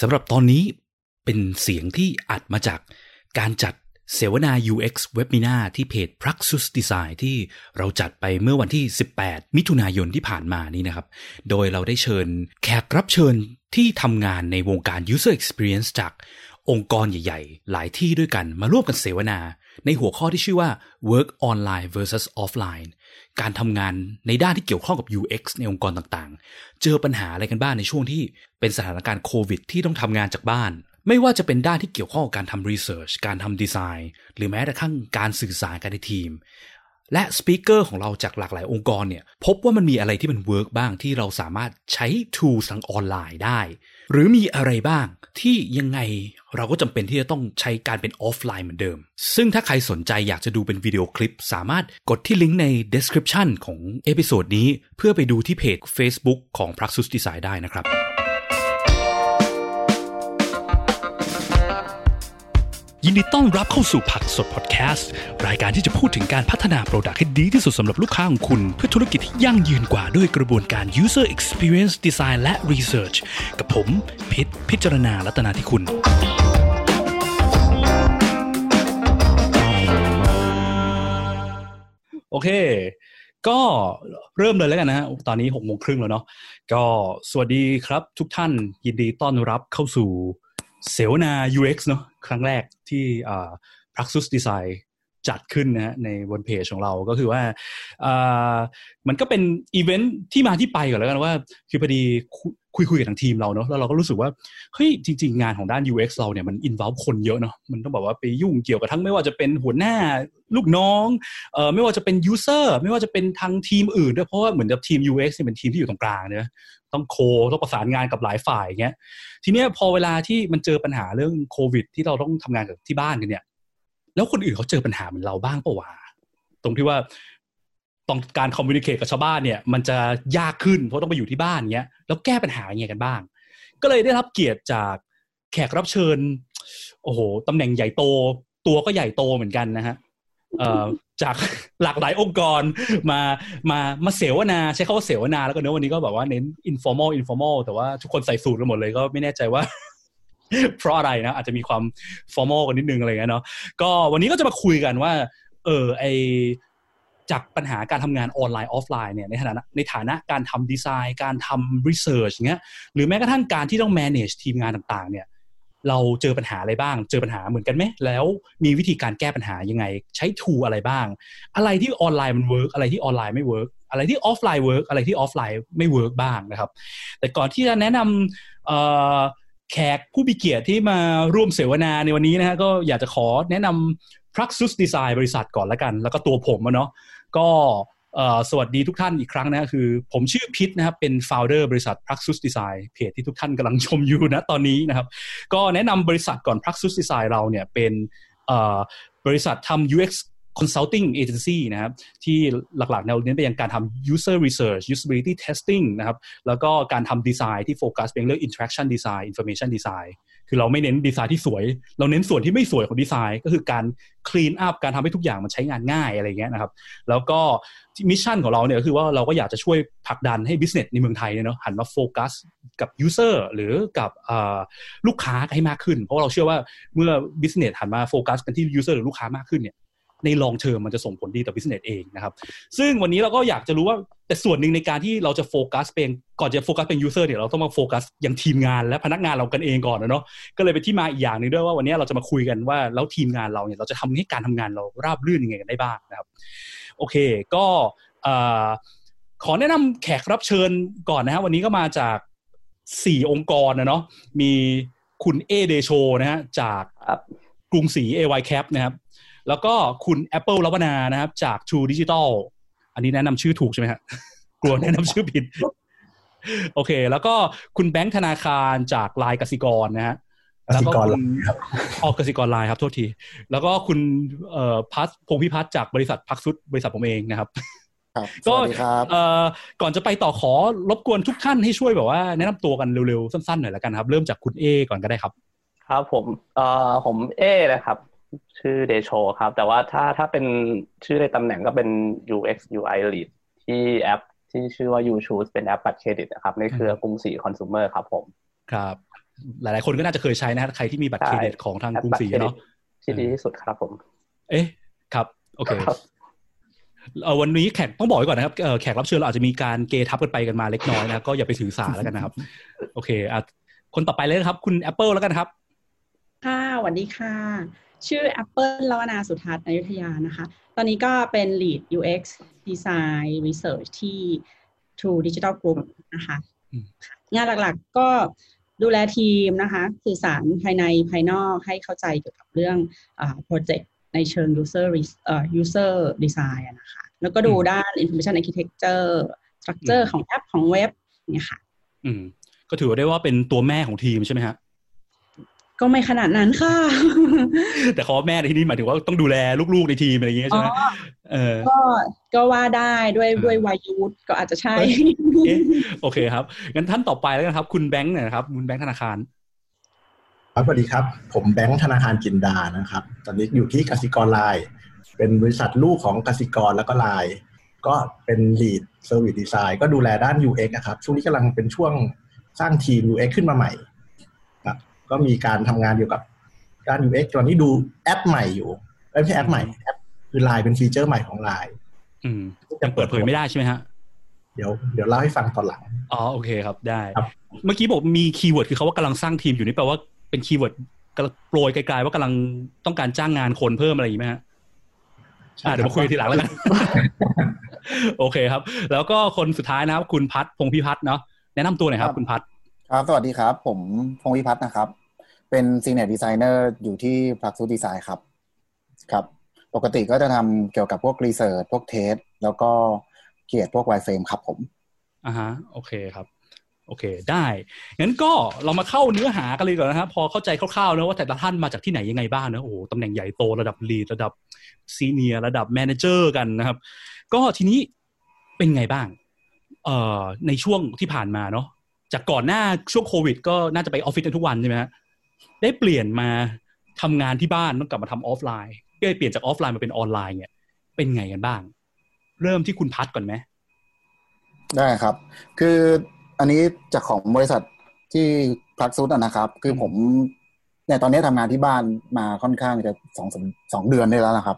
สำหรับตอนนี้เป็นเสียงที่อัดมาจากการจัดเสวนา UX Webinar ที่เพจ Praxis Design ที่เราจัดไปเมื่อวันที่ 18 มิถุนายนที่ผ่านมานี้นะครับ โดยเราได้เชิญแขกรับเชิญที่ทำงานในวงการ User Experience จากองค์กรใหญ่ ๆ หลายที่ด้วยกันมาร่วมกันเสวนา ในหัวข้อที่ชื่อว่า work online versus offline การทำงานในด้านที่เกี่ยวข้องกับ UX ในองค์กรต่างๆ เจอปัญหาอะไรกันบ้างในช่วงที่เป็นสถานการณ์โควิด ที่ต้องทำงานจากบ้าน ไม่ว่าจะเป็นด้านที่เกี่ยวข้องกับการทำ research การทำดีไซน์ หรือแม้กระทั่งการสื่อสารกันในทีม และ speaker ของเราจากหลากหลายองค์กรเนี่ยพบว่ามันมีอะไรที่มัน work บ้างที่เราสามารถใช้ tools ทางออนไลน์ได้ หรือมีอะไรบ้างที่ยังไงเราก็จำเป็นที่จะต้องใช้การเป็นออฟไลน์เหมือนเดิม ซึ่งถ้าใครสนใจอยากจะดูเป็นวิดีโอคลิป สามารถกดที่ลิงก์ใน description ของ episode นี้ เพื่อไปดูที่เพจ Facebook ของ p r a x u s Design ได้นะครับ ยินดีต้อนรับเข้าสู่ผักสดพอดแคสต์ รายการที่จะพูดถึงการพัฒนา product ให้ดีที่สุดสำหรับลูกค้าของคุณ เพื่อธุรกิจที่ยั่งยืนกว่าด้วยกระบวนการ user experience design และ research กับผมพิษพิจารณาลัตนาที่คุณ โอเค ก็เริ่มเลยแล้วกันนะฮะตอนนี้หกโมงครึ่งแล้วเนาะก็สวัสดีครับทุกท่านยินดีต้อนรับเข้าสู่ เสวนา UX เนาะครั้งแรกที่ Praxis Design จัดขึ้นนะฮะในบนเพจของเราก็คือว่ามันก็เป็นอีเวนท์ที่มาที่ไปก่อนแล้วกันว่า คือพอดีคุยคุยกับทางทีมเราเนาะแล้วเราก็รู้สึกว่า เฮ้ย จริง ๆ งานของด้าน UX เราเนี่ยมันอินว l ลคนเยอะเนาะมันต้องบอกว่าไปยุ่งเกี่ยวกับทั้งไม่ว่าจะเป็นหัวหน้าลูกน้องเอ่อไม่ว่าจะเป็น user ไม่ว่าจะเป็นทางทีมอื่นด้วยเพราะว่าเหมือนกับทีม UX เนี่ยเป็นทีมที่อยู่ตรงกลางเนี่ย ต้องโคต้องประสานงานกับหลายฝ่ายอย่างเงี้ยทีเนี้ยพอเวลาที่มันเจอปัญหาเรื่องโควิด ที่เราต้องทำงานกับที่บ้านกันเนี่ย แล้วคนอื่นเขาเจอปัญหาเหมือนเราบ้างปะวะตรงที่ว่าต้องการคอมมิวนิเคชกับชาวบ้านเนี่ยมันจะยากขึ้นเพราะต้องไปอยู่ที่บ้านเงี้ยแล้วแก้ปัญหาอย่างเงี้ยกันบ้าง ก็เลยได้รับเกียรติจากแขกรับเชิญ โอ้โหตำแหน่งใหญ่โต ตัวก็ใหญ่โตเหมือนกันนะฮะเอ่อ จากหลากหลายองค์กรมามามาเสวนาใช้คำว่าเสวนา แล้วก็เนี่ยวันนี้ก็แบบว่าเน้น informal informal แต่ว่าทุกคนใส่สูทกันหมดเลยก็ไม่แน่ใจว่า เพราะอะไรนะ อาจจะมีความ formal กันนิดนึงอะไรเงี้ยเนาะก็วันนี้ก็จะมาคุยกันว่า เออไอ้จากปัญหาการทำงานออนไลน์ออฟไลน์เนี่ยในฐานะในฐานะการทำดีไซน์ การทำ research เงี้ยหรือแม้กระทั่งการที่ต้อง manage ทีมงานต่างๆ เนี่ย เราเจอปัญหาอะไรบ้าง เจอปัญหาเหมือนกันไหมแล้วมีวิธีการแก้ปัญหายังไง ใช้ tool อะไรบ้าง อะไรที่ออนไลน์มัน work อะไรที่ออนไลน์ไม่ work อะไรที่ออฟไลน์ work อะไรที่ออฟไลน์ไม่ work บ้างนะครับ แต่ก่อนที่จะแนะนำแขกผู้มีเกียรติที่มาร่วมเสวนาในวันนี้นะฮะก็อยากจะขอแนะนำ Praxxu Design บริษัทก่อนละกัน แล้วก็ตัวผมเนาะก็ สวัสดีทุกท่านอีกครั้งนะคือ ผมชื่อพิษนะครับ เป็น founder บริษัท Praxis Design เพจที่ทุกท่านกำลังชมอยู่นะตอนนี้นะครับ ก็แนะนำบริษัทก่อน Praxis Design เราเนี่ยเป็นบริษัททำ UX consulting agency นะครับที่หลักๆเราเน้นไปยังการทำ user research usability testing นะครับแล้วก็การทำดีไซน์ที่โฟกัสเป็นเรื่อง interaction design information design คือเราไม่เน้นดีไซน์ที่สวย เราเน้นส่วนที่ไม่สวยของดีไซน์ก็คือการclean up การทำให้ทุกอย่างมันใช้งานง่ายอะไรเงี้ยนะครับ แล้วก็ mission ของเราเนี่ยก็คือว่าเราก็อยากจะช่วยผลักดันให้ business ในเมืองไทยเนี่ยเนาะหันมาโฟกัสกับ user หรือกับลูกค้าให้มากขึ้น เพราะเราเชื่อว่าเมื่อ business หันมาโฟกัสกันที่ user หรือลูกค้ามากขึ้นเนี่ย ใน long term มันจะส่งผลดีต่อ business เองนะครับ ซึ่งวันนี้เราก็อยากจะรู้ว่าแต่ส่วนหนึ่งในการที่เราจะโฟกัสเป็นก่อนจะโฟกัสเป็น user เนี่ยเราต้องมาโฟกัสยังทีมงานและพนักงานเรากันเองก่อนนะเนาะก็เลยเป็นที่มาอีกอย่างหนึ่งด้วยว่าวันนี้เราจะมาคุยกันว่าแล้วทีมงานเราเนี่ยเราจะทำให้การทำงานเราราบรื่นยังไงกันได้บ้างนะครับ โอเคก็ขอแนะนำแขกรับเชิญก่อนนะฮะวันนี้ก็มาจากสี่องค์กรนะเนาะมีคุณเอเดโชนะฮะจากกรุงศรี AY Cap นะครับ แล้วก็คุณ Apple ลวนานะครับ จาก True Digital อันนี้แนะนำชื่อถูกใช่ไหมฮะกลัวแนะนำชื่อผิด โอเค แล้วก็คุณแบงค์ธนาคารจากลายกสิกรนะฮะแล้วก็คุณออกกสิกรไลน์ครับโทษที แล้วก็คุณเอ่อพัทพงพิพัฒน์จากบริษัทพักซุดบริษัทผมเองนะครับก็ก่อนจะไปต่อขอรบกวนทุกท่านให้ช่วยแบบว่าแนะนำตัวกันเร็วๆ สั้นๆหน่อยละกันครับ เริ่มจากคุณเอก่อนก็ได้ครับ ครับผมเอ่อผมเอนะครับ ชื่อเดโชครับ แต่ว่าถ้าถ้าเป็นชื่อในตำแหน่งก็เป็น UX UI Lead ที่แอปที่ชื่อว่า You Choose เป็นแอปบัตรเครดิตนะครับในเครือกรุงศรีคอน sumer ครับผม ครับ หลายๆคนก็น่าจะเคยใช้นะฮะใครที่มีบัตรเครดิตของทางกรุงศรีเนาะที่ดีที่สุดครับผม เอ๊ะ ครับ โอเคเออวันนี้แขกต้องบอกไว้ก่อนนะครับแขกรับเชิญเราอาจจะมีการเกทับกันไปกันมาเล็กน้อยนะก็อย่าไปถือสาแล้วกันนะครับ โอเคอะคนต่อไปเลยครับ คุณ Apple แล้วกันครับ ค่ะสวัสดีค่ะ ชื่อ Apple ลวนาสุทัศน์อยุธยานะคะ ตอนนี้ก็เป็น Lead UX Design Research ที่ True Digital Group นะคะ งานหลักๆก็ดูแลทีมนะคะสื่อสารภายในภายนอกให้เข้าใจเกี่ยวกับเรื่องโปรเจกต์ในเชิง user เอ่อ user design นะคะ แล้วก็ดูด้าน information architecture structure ของแอปของเว็บเนี่ยค่ะ อืม ก็ถือได้ว่าเป็นตัวแม่ของทีมใช่ไหมฮะ ก็ไม่ขนาดนั้นค่ะ แต่เขาแม่ในที่นี้หมายถึงว่าต้องดูแลลูกๆในทีมอะไรอย่างเงี้ยใช่ไหมเออก็ก็ว่าได้ด้วยด้วยวัยยุทธก็อาจจะใช่ โอเคครับ งั้นท่านต่อไปแล้วกันครับ คุณแบงค์นะครับ คุณแบงค์ธนาคาร ครับสวัสดีครับ ผมแบงค์ธนาคารจินดานะครับ ตอนนี้อยู่ที่กสิกรไลน์เป็นบริษัทลูกของกสิกรแล้วก็ไลน์ก็เป็น lead service design ก็ดูแลด้าน UX นะครับ ช่วงนี้กำลังเป็นช่วงสร้างทีม UX ขึ้นมาใหม่ครับ ก็มีการทำงานเกี่ยวกับด้าน UX ตอนนี้ดูแอปใหม่อยู่ไม่ใช่แอปใหม่แอปคือไลน์เป็น feature ใหม่ของไลน์อืมยังเปิดเผยไม่ได้ใช่ไหมฮะเดี๋ยวเดี๋ยวเล่าให้ฟังตอนหลังอ๋อโอเคครับได้ครับเมื่อกี้บอกมี keyword คือเขาว่ากำลังสร้างทีมอยู่นี่แปลว่าเป็น keyword กำลังโปรยไกลๆว่ากำลังต้องการจ้างงานคนเพิ่มอะไรอย่างนี้ไหมฮะอ่าเดี๋ยวมาคุยทีหลังแล้วกันโอเคครับ แล้วก็คนสุดท้ายนะครับ คุณพัฒพงพิพัฒน์เนาะแนะนำตัวหน่อยครับ คุณพัฒ ครับ สวัสดีครับ ผมพงพิพัฒน์นะครับ เป็น senior designer อยู่ที่ Praxxu Design ครับ ครับ ปกติก็จะทำเกี่ยวกับพวก research พวก test แล้วก็เขียนพวก wireframe ครับผมอ่าฮะ โอเคครับโอเค ได้ งั้นก็เรามาเข้าเนื้อหากันเลยก่อนนะครับ พอเข้าใจคร่าวๆนะว่าแต่ละท่านมาจากที่ไหนยังไงบ้างนะ โอ้โหตำแหน่งใหญ่โตระดับ lead ระดับsenior ระดับ manager กันนะครับ ก็ทีนี้เป็นไงบ้าง เอ่อ ในช่วงที่ผ่านมาเนาะ จากก่อนหน้าช่วงโควิด ก็น่าจะไปออฟฟิศกันทุกวันใช่ไหมฮะได้เปลี่ยนมาทำงานที่บ้านต้องกลับมาทำออฟไลน์ก็เปลี่ยนจากออฟไลน์มาเป็นออนไลน์เนี่ย เป็นไงกันบ้าง เริ่มที่คุณพัดก่อนไหมได้ครับ คืออันนี้จากของบริษัทที่ Praxxu นะครับ คือผมเนี่ยตอนนี้ทำงานที่บ้านมาค่อนข้างจะสองสองเดือนได้แล้วนะครับ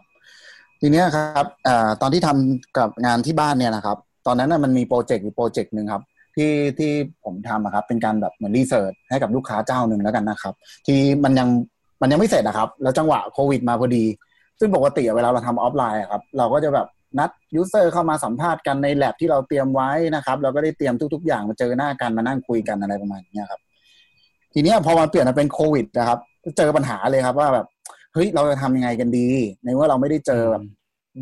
ทีเนี้ยครับอตอนที่ทำกับงานที่บ้านเนี่ยนะครับ ตอนนั้นมันมีโปรเจกต์อยู่โปรเจกต์หนึ่งครับ ที่ที่ผมทำครับ เป็นการแบบเหมือน research ให้กับลูกค้าเจ้าหนึ่งแล้วกันนะครับ ที่มันยังมันยังไม่เสร็จนะครับ แล้วจังหวะโควิดมาพอดี ซึ่งปกติเวลาเราทำออฟไลน์ครับ เราก็จะแบบนัด user เข้ามาสัมภาษณ์กันในแ a บที่เราเตรียมไว้นะครับ เราก็ได้เตรียมทุก ๆ อย่างมาเจอหน้ากันมานั่งคุยกันอะไรประมาณนี้ครับ ทีนี้พอมาเปลี่ยนมาเป็นโควิดนะครับเจอปัญหาเลยครับว่าแบบเฮ้ยเราจะทำยังไงกันดี ในเมื่อเราไม่ได้เจอแบบ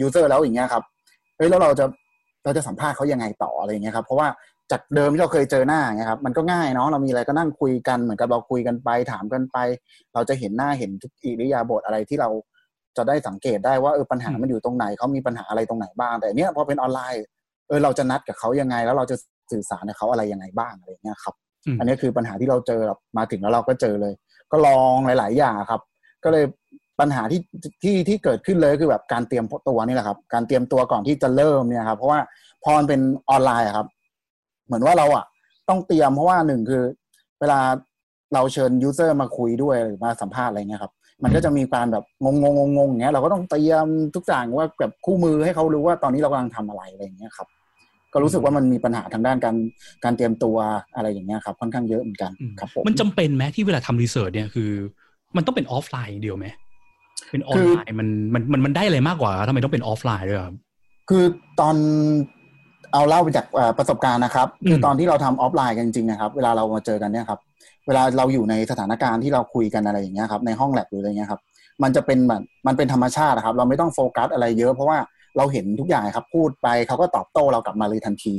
user แล้วอย่างเงี้ยครับเฮ้ยแล้วเราจะเราจะสัมภาษณ์เขายังไงต่ออะไรอย่างเงี้ยครับ เพราะว่า จากเดิมที่เราเคยเจอหน้าเงี้ยครับมันก็ง่ายเนาะเรามีอะไรก็นั่งคุยกันเหมือนกับเราคุยกันไป ถามกันไป เราจะเห็นหน้าเห็นทุกอิริยาบถอะไรที่เราจะได้สังเกตได้ว่าเออปัญหามันอยู่ตรงไหนเขามีปัญหาอะไรตรงไหนบ้าง แต่เนี้ยพอเป็นออนไลน์เออเราจะนัดกับเขายังไง แล้วเราจะสื่อสารกับเขาอะไรยังไงบ้างอะไรเงี้ยครับ อันนี้คือปัญหาที่เราเจอมาถึงแล้วเราก็เจอเลย ก็ลองหลาย ๆ อย่างครับ ก็เลยปัญหาที่ที่ที่เกิดขึ้นเลยคือแบบการเตรียมตัวนี่แหละครับ การเตรียมตัวก่อนที่จะเริ่มเนี่ยครับเพราะว่าพอมันเป็นออนไลน์ครับ เหมือนว่าเราอะ ต้องเตรียมเพราะว่าหนึ่งคือ เวลาเราเชิญยูเซอร์มาคุยด้วยหรือมาสัมภาษณ์อะไรเงี้ยครับ มันก็จะมีการแบบงงงงงอย่างเงี้ยเราก็ต้องเตรียมทุกอย่างว่าแบบคู่มือให้เขารู้ว่าตอนนี้เรากำลังทำอะไรอะไรอย่างเงี้ยครับ ก็รู้สึกว่ามันมีปัญหาทางด้านการการเตรียมตัวอะไรอย่างเงี้ยครับ ค่อนข้างเยอะเหมือนกันครับผมมันจำเป็นไหมที่เวลาทำ research เนี่ยคือ มันต้องเป็นออฟไลน์เดียวไหมเป็นออนไลน์มันมันมันมันได้อะไรมากกว่าทำไมต้องเป็นออฟไลน์ด้วยครับคือตอน เอาเล่าไปจากประสบการณ์นะครับ คือตอนที่เราทำออฟไลน์กันจริงๆนะครับ เวลาเรามาเจอกันเนี่ยครับ เวลาเราอยู่ในสถานการณ์ที่เราคุยกันอะไรอย่างเงี้ยครับในห้องแลบหรืออะไรเงี้ยครับ มันจะเป็นแบบมันเป็นธรรมชาติครับ เราไม่ต้องโฟกัสอะไรเยอะเพราะว่าเราเห็นทุกอย่างครับ พูดไปเขาก็ตอบโต้เรากลับมาเลยทันที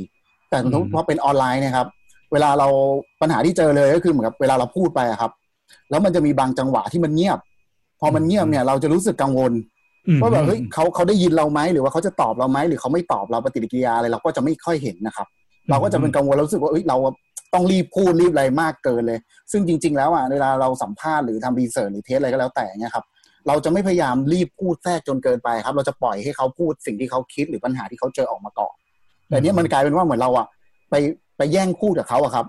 แต่พอเป็นออนไลน์นะครับ เวลาเราปัญหาที่เจอเลยก็คือเหมือนกับเวลาเราพูดไปครับ แล้วมันจะมีบางจังหวะที่มันเงียบ พอมันเงียบเนี่ยเราจะรู้สึกกังวล ว่าแบบเฮ้ยเขาเขาได้ยินเราไหมหรือว่าเขาจะตอบเราไหมหรือเขาไม่ตอบเราปฏิกิริยาอะไรเราก็จะไม่ค่อยเห็นนะครับ เราก็จะเป็นกังวลรู้สึกว่าเอ้ยเราต้องรีบพูดรีบอะไรมากเกินเลย ซึ่งจริง ๆ แล้วอะเวลาเราสัมภาษณ์หรือทำ research หรือ test อะไรก็แล้วแต่เนี่ยครับเราจะไม่พยายามรีบพูดแทรกจนเกินไปครับ เราจะปล่อยให้เขาพูดสิ่งที่เขาคิดหรือปัญหาที่เขาเจอออกมาก่อนแต่เนี้ยมันกลายเป็นว่าเหมือนเราอะไปไปแย่งพูดกับเขาอะครับ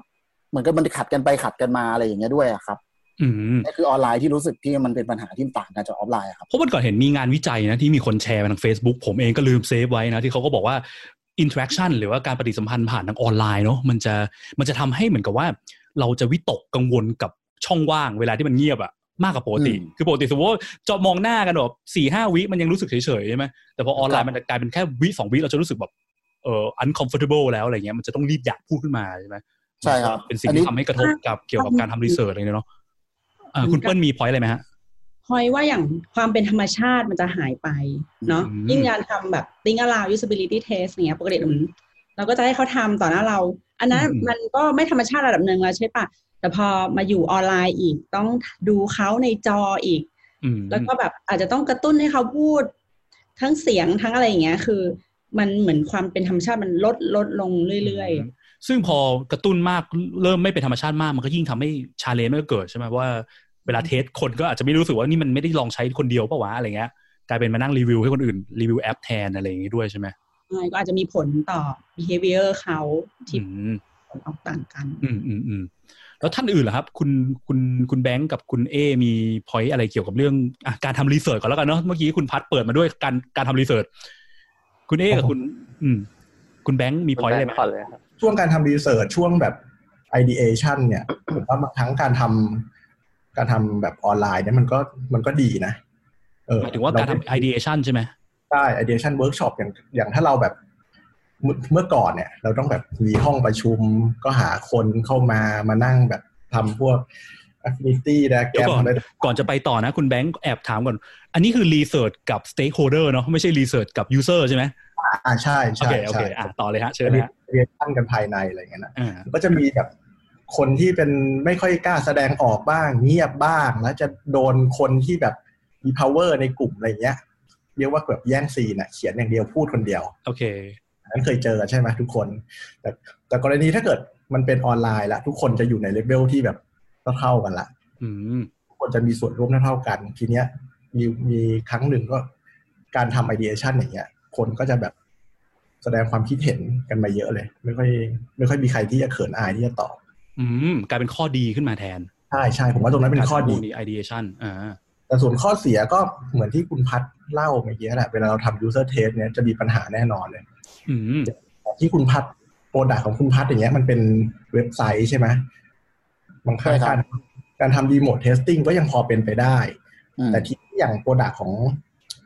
เหมือนกับมันขัดกันไปขัดกันมาอะไรอย่างเงี้ยด้วยอะครับ อืมนี่คือออนไลน์ที่รู้สึกที่มันเป็นปัญหาที่ต่างกันจากออฟไลน์อะครับเพราะวันก่อนเห็นมีงานวิจัยนะที่มีคนแชร์มาทาง Facebook ผมเองก็ลืม save ไว้นะที่เขาก็บอกว่า interaction หรือว่าการปฏิสัมพันธ์ผ่านทางออนไลน์เนาะมันจะมันจะทำให้เหมือนกับว่า เราจะวิตกกังวลกับช่องว่างเวลาที่มันเงียบอะมากกว่าปกติอืมคือปกติสมมติว่าจะมองหน้ากันแบบสี่ห้าวิมันยังรู้สึกเฉยๆใช่ไหมแต่พอออนไลน์มันจะกลายเป็นแค่วิสองวิเราจะรู้สึกแบบเอ่อ uncomfortable แล้วอะไรเงี้ยมันจะต้องรีบอยากพูดขึ้นมาใช่ไหมใช่ครับเป็นสิ่งอันนี้ที่ทำให้กระทบกับเกี่ยวกับการทำ research อะไรเนาะอ่า คุณเปิ้ลมี point อะไรไหมฮะพอยว่าอย่างความเป็นธรรมชาติมันจะหายไปเนาะอืมยิ่งการทำแบบ think aloud usability test เนี้ยปกติมันเราก็จะให้เขาทำต่อหน้าเรา อันนั้นมันก็ไม่ธรรมชาติระดับหนึ่งแล้วใช่ปะแต่พอมาอยู่ออนไลน์อีกต้องดูเขาในจออีกอืมแล้วก็แบบอาจจะต้องกระตุ้นให้เขาพูด ทั้งเสียงทั้งอะไรอย่างเงี้ย คือ มันเหมือนความเป็นธรรมชาติมันลดลดลงเรื่อย ซึ่งพอกระตุ้นมากเริ่มไม่เป็นธรรมชาติมากมันก็ยิ่งทำให้ challenge มันก็เกิดใช่ไหมว่าเวลา test คนก็อาจจะไม่รู้สึกว่านี่มันไม่ได้ลองใช้คนเดียวปะวะอะไรเงี้ยกลายเป็นมานั่งรีวิวให้คนอื่นรีวิวแอปแทนอะไรอย่างงี้ด้วยใช่ไหมๆใช่ก็อาจจะมีผลต่อ behavior เขาที่อืมผลออกต่างกัน อืมอืมอืมแล้วท่านอื่นล่ะครับ คุณคุณคุณแบงค์กับคุณเอมี point อะไรเกี่ยวกับเรื่องอะการทำ research ก่อนแล้วกันเนาะเมื่อกี้คุณพัดเปิดมาด้วยการการทำ research คุณเอกับคุณ อืม คุณแบงค์มี point อะไรไหมก่อนเลยครับ ช่วงการทำ research ช่วงแบบ ideation เนี่ยผมว่าบางครั้งการทำการทำแบบออนไลน์เนี่ยมันก็มันก็ดีนะเออหมายถึงว่าการทำ ideation ใช่ไหมใช่ ideation workshop อย่างอย่างถ้าเราแบบเมื่อเมื่อก่อนเนี่ย เราต้องแบบมีห้องประชุมก็หาคนเข้ามามานั่งแบบทำพวก affinity นะแกเดี๋ยวมก่อนอะไรก่อนจะไปต่อนะ คุณแบงค์แอบถามก่อน อันนี้คือรีเสิร์ชกับ stakeholder เนาะไม่ใช่รีเสิร์ชกับ user ใช่ไหม อ่าใช่ใช่โอเคโอเคใช่อะต่อเลยฮะเชิญนะฮะเรียนตั้งกันภายในอะไรอย่างเงี้ยนะอ่าก็จะมีแบบคนที่เป็นไม่ค่อยกล้าแสดงออกบ้างเงียบบ้าง แล้วจะโดนคนที่แบบมี power ในกลุ่มอะไรเงี้ยเรียกว่าแบบแย่งซีนอะเขียนอย่างเดียวพูดคนเดียว โอเคอันนั้นเคยเจอใช่ไหมทุกคน แต่แต่กรณีถ้าเกิดมันเป็นออนไลน์ละทุกคนจะอยู่ในเลเวลที่แบบเท่าๆกันละอืมทุกคนจะมีส่วนร่วมเท่าๆกัน ทีเนี้ยมีมีครั้งหนึ่งก็การทำ ideation อย่างเงี้ย คนก็จะแบบแสดงความคิดเห็นกันมาเยอะเลย ไม่ค่อย ไม่ค่อยมีใครที่จะเขินอายที่จะตอบอืมกลายเป็นข้อดีขึ้นมาแทน ใช่ใช่ผมว่าตรงนั้นเป็นข้อดีการทำ ideation อ่าแต่ส่วนข้อเสียก็เหมือนที่คุณพัดเล่าเมื่อกี้แหละเวลาเราทำ user test เนี่ยจะมีปัญหาแน่นอนเลยอืมที่คุณพัด product ของคุณพัดอย่างเงี้ยมันเป็นเว็บไซต์ใช่ไหมบางครั้งใช่ครับการทำ remote testing ก็ยังพอเป็นไปได้อืมแต่ที่อย่าง product ของ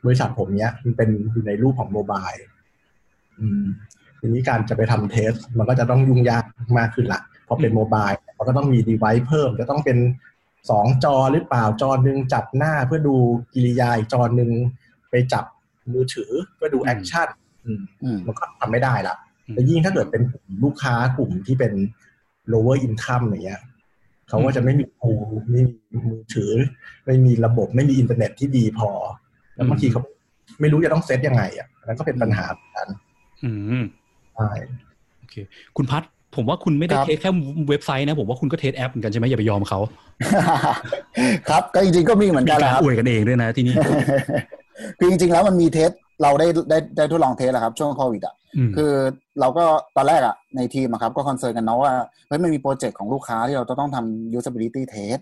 บริษัทผมเนี้ย มันเป็นอยู่ในรูปของ mobile อืมทีนี้การจะไปทำ test มันก็จะต้องยุ่งยากมากขึ้นละพอเป็น mobile มันก็ต้องมี device เพิ่ม จะต้องเป็นสองจอหรือเปล่าจอหนึ่งจับหน้าเพื่อดูกิริยาอีกจอหนึ่งไปจับมือถือเพื่อดู action อืมอืมมันก็ทำไม่ได้ละอืมแต่ยิ่งถ้าเกิดเป็นกลุ่มลูกค้ากลุ่มที่เป็น lower income อย่างเงี้ยเขาก็จะไม่มีคูไม่มีมือถือ ไม่มีระบบไม่มีอินเทอร์เน็ตที่ดีพอ แล้วบางทีเขาไม่รู้จะต้องเซตยังไง อะอันนั้นก็เป็นปัญหาเหมือนกันอืมใช่โอเค คุณพัดผมว่าคุณไม่ได้ครับ test แค่เว็บไซต์นะ ผมว่าคุณก็ test แอปเหมือนกันใช่ไหมอย่าไปยอมเขาครับ ก็จริงๆก็มีเหมือนมีกันแหการละครับอวยกันเองด้วยนะที่นี่คือจริงๆแล้วมันมี test เราได้ได้ได้ทดลอง test แหละครับ ช่วงโควิดอะอืมคือเราก็ตอนแรกอะในทีมอะครับก็ concern กันเนาะว่าเฮ้ยมันมีโปรเจกต์ของลูกค้าที่เราจะต้องทำ usability test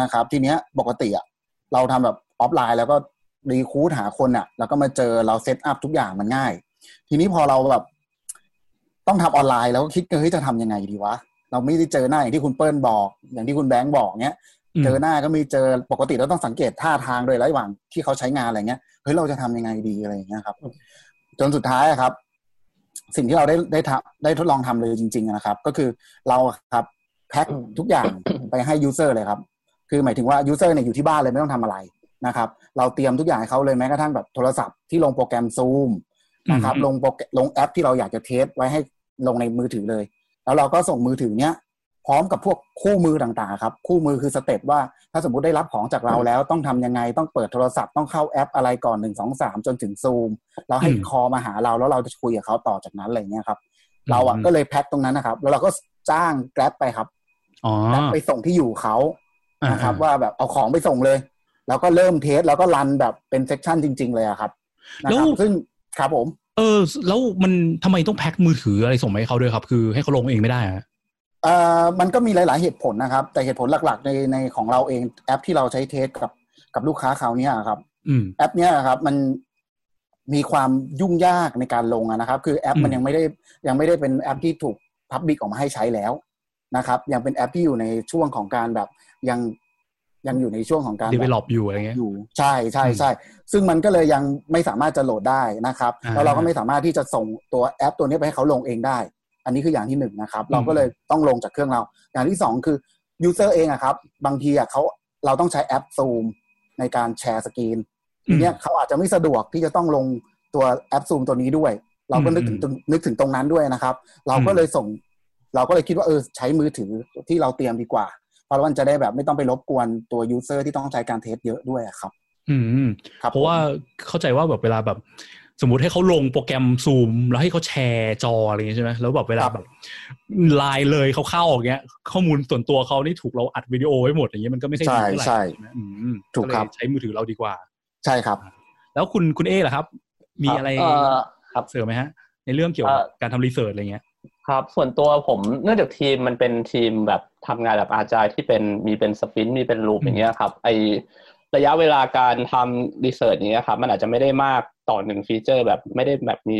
นะครับ ทีเนี้ยปกติอะเราทำแบบออฟไลน์แล้วก็ recruit หาคนอะ แล้วก็มาเจอเรา set up ทุกอย่างมันง่าย ทีนี้พอเราแบบต้องทำออนไลน์แล้วก็คิดกันเฮ้ยจะทำยังไงดีวะ เราไม่ได้เจอหน้าอย่างที่คุณเปิ้ลบอก อย่างที่คุณแบงค์บอกเนี้ย เจอหน้าก็มีเจอปกติเราต้องสังเกตท่าทางโดยระหว่างที่เขาใช้งานอะไรเงี้ยเฮ้ยเราจะทำยังไงดีอะไรอย่างเงี้ยครับ จนสุดท้ายอะครับ สิ่งที่เราได้ได้ทำได้ทดลองทำเลยจริง ๆนะครับ ก็คือเราอะครับแพ็คทุกอย่างไปให้ user เลยครับ คือหมายถึงว่า user เนี่ยอยู่ที่บ้านเลยไม่ต้องทำอะไร นะครับ เราเตรียมทุกอย่างให้เขาเลยแม้กระทั่งแบบโทรศัพท์ที่ลงโปรแกรมซูมนะครับอืมลงโปรแกรมลงแอปที่เราอยากจะ test ไว้ให้ลงในมือถือเลย แล้วเราก็ส่งมือถือเนี้ยพร้อมกับพวกคู่มือต่างๆครับ คู่มือคือ step ว่าถ้าสมมติได้รับของจากเราแล้วต้องทำยังไงต้องเปิดโทรศัพท์ต้องเข้าแอปอะไรก่อนหนึ่งสองสามจนถึงซูมแล้วให้อืม call มาหาเราแล้วเราจะคุยกับเขาต่อจากนั้นอะไรเงี้ยครับ เราอะอืมก็เลยแพ็คตรงนั้นนะครับ แล้วเราก็จ้างแกร็บไปครับอ๋อแกร็บไปส่งที่อยู่เขานะครับอ่าว่าแบบเอาของไปส่งเลย แล้วก็เริ่ม test แล้วก็ run แบบเป็น session จริง ๆ เลยอะครับนะครับซึ่งครับผม เออ แล้วมันทำไมต้องแพ็คมือถืออะไรส่งมาให้เขาด้วยครับ คือให้เขาลงเองไม่ได้อะเอ่อมันก็มีหลาย ๆ เหตุผลนะครับ แต่เหตุผลหลัก ๆ ในในของเราเองแอปที่เราใช้ test กับกับลูกค้าคราวเนี้ยครับอืมแอปเนี้ยครับ มันมีความยุ่งยากในการลงอะนะครับ คือแอปมันอืมยังไม่ได้ยังไม่ได้เป็นแอปที่ถูกพับบิกออกมาให้ใช้แล้วนะครับ ยังเป็นแอปที่อยู่ในช่วงของการแบบยัง ยังอยู่ในช่วงของการแบบ develop อยู่อะไรเงี้ยอยู่ใช่ใช่ใช่ซึ่งมันก็เลยยังไม่สามารถจะโหลดได้นะครับอ่าแล้วเราก็ไม่สามารถที่จะส่งตัวแอปตัวนี้ไปให้เขาลงเองได้ อันนี้คืออย่างที่หนึ่งนะครับ เราก็เลยต้องลงจากเครื่องเรา อย่างที่สองคือ user เองอะครับ บางทีอะเขาเราต้องใช้แอปซูมในการ share screen ทีเนี้ยเขาอาจจะไม่สะดวกที่จะต้องลงตัวแอปซูมตัวนี้ด้วย เราก็นึกถึงตรงนึกถึงตรงนั้นด้วยนะครับ เราก็เลยส่ง เราก็เลยคิดว่าเออใช้มือถือที่เราเตรียมดีกว่าเพ ราะว่ามันจะได้แบบไม่ต้องไปรบกวนตัว user ที่ต้องใช้การ test เยอะด้วยอะครับ อืมครับเพราะว่าเข้าใจว่าแบบเวลาแบบ สมมติให้เขาลงโปรแกรมซูม แล้วให้เขาแชร์จออะไรอย่างเงี้ยใช่ไหมแล้วแบบเวลาแบบไลน์เลยเขาเข้าอย่างเงี้ย ข้อมูลส่วนตัวเขานี่ถูกเราอัดวิดีโอไว้หมดอย่างเงี้ยมันก็ไม่ใช่ใช่ดีเท่าไหร่ใช่ไหมอืมถูกครับเลยใช้มือถือเราดีกว่า ใช่ครับ แล้วคุณคุณเอล่ะครับ มีอะไรเอ่อครับเสริมไหมฮะ ในเรื่องเกี่ยวกับเอ่อการทำ research อะไรเงี้ย ครับ ส่วนตัวผมเนื่องจากทีมมันเป็นทีมแบบทำงานแบบ agile ที่เป็นมีเป็น sprint มีเป็น loop อืมอย่างเงี้ยครับ ไอระยะเวลาการทำ research อย่างเงี้ยครับ มันอาจจะไม่ได้มากต่อหนึ่งฟีเจอร์แบบไม่ได้แบบมี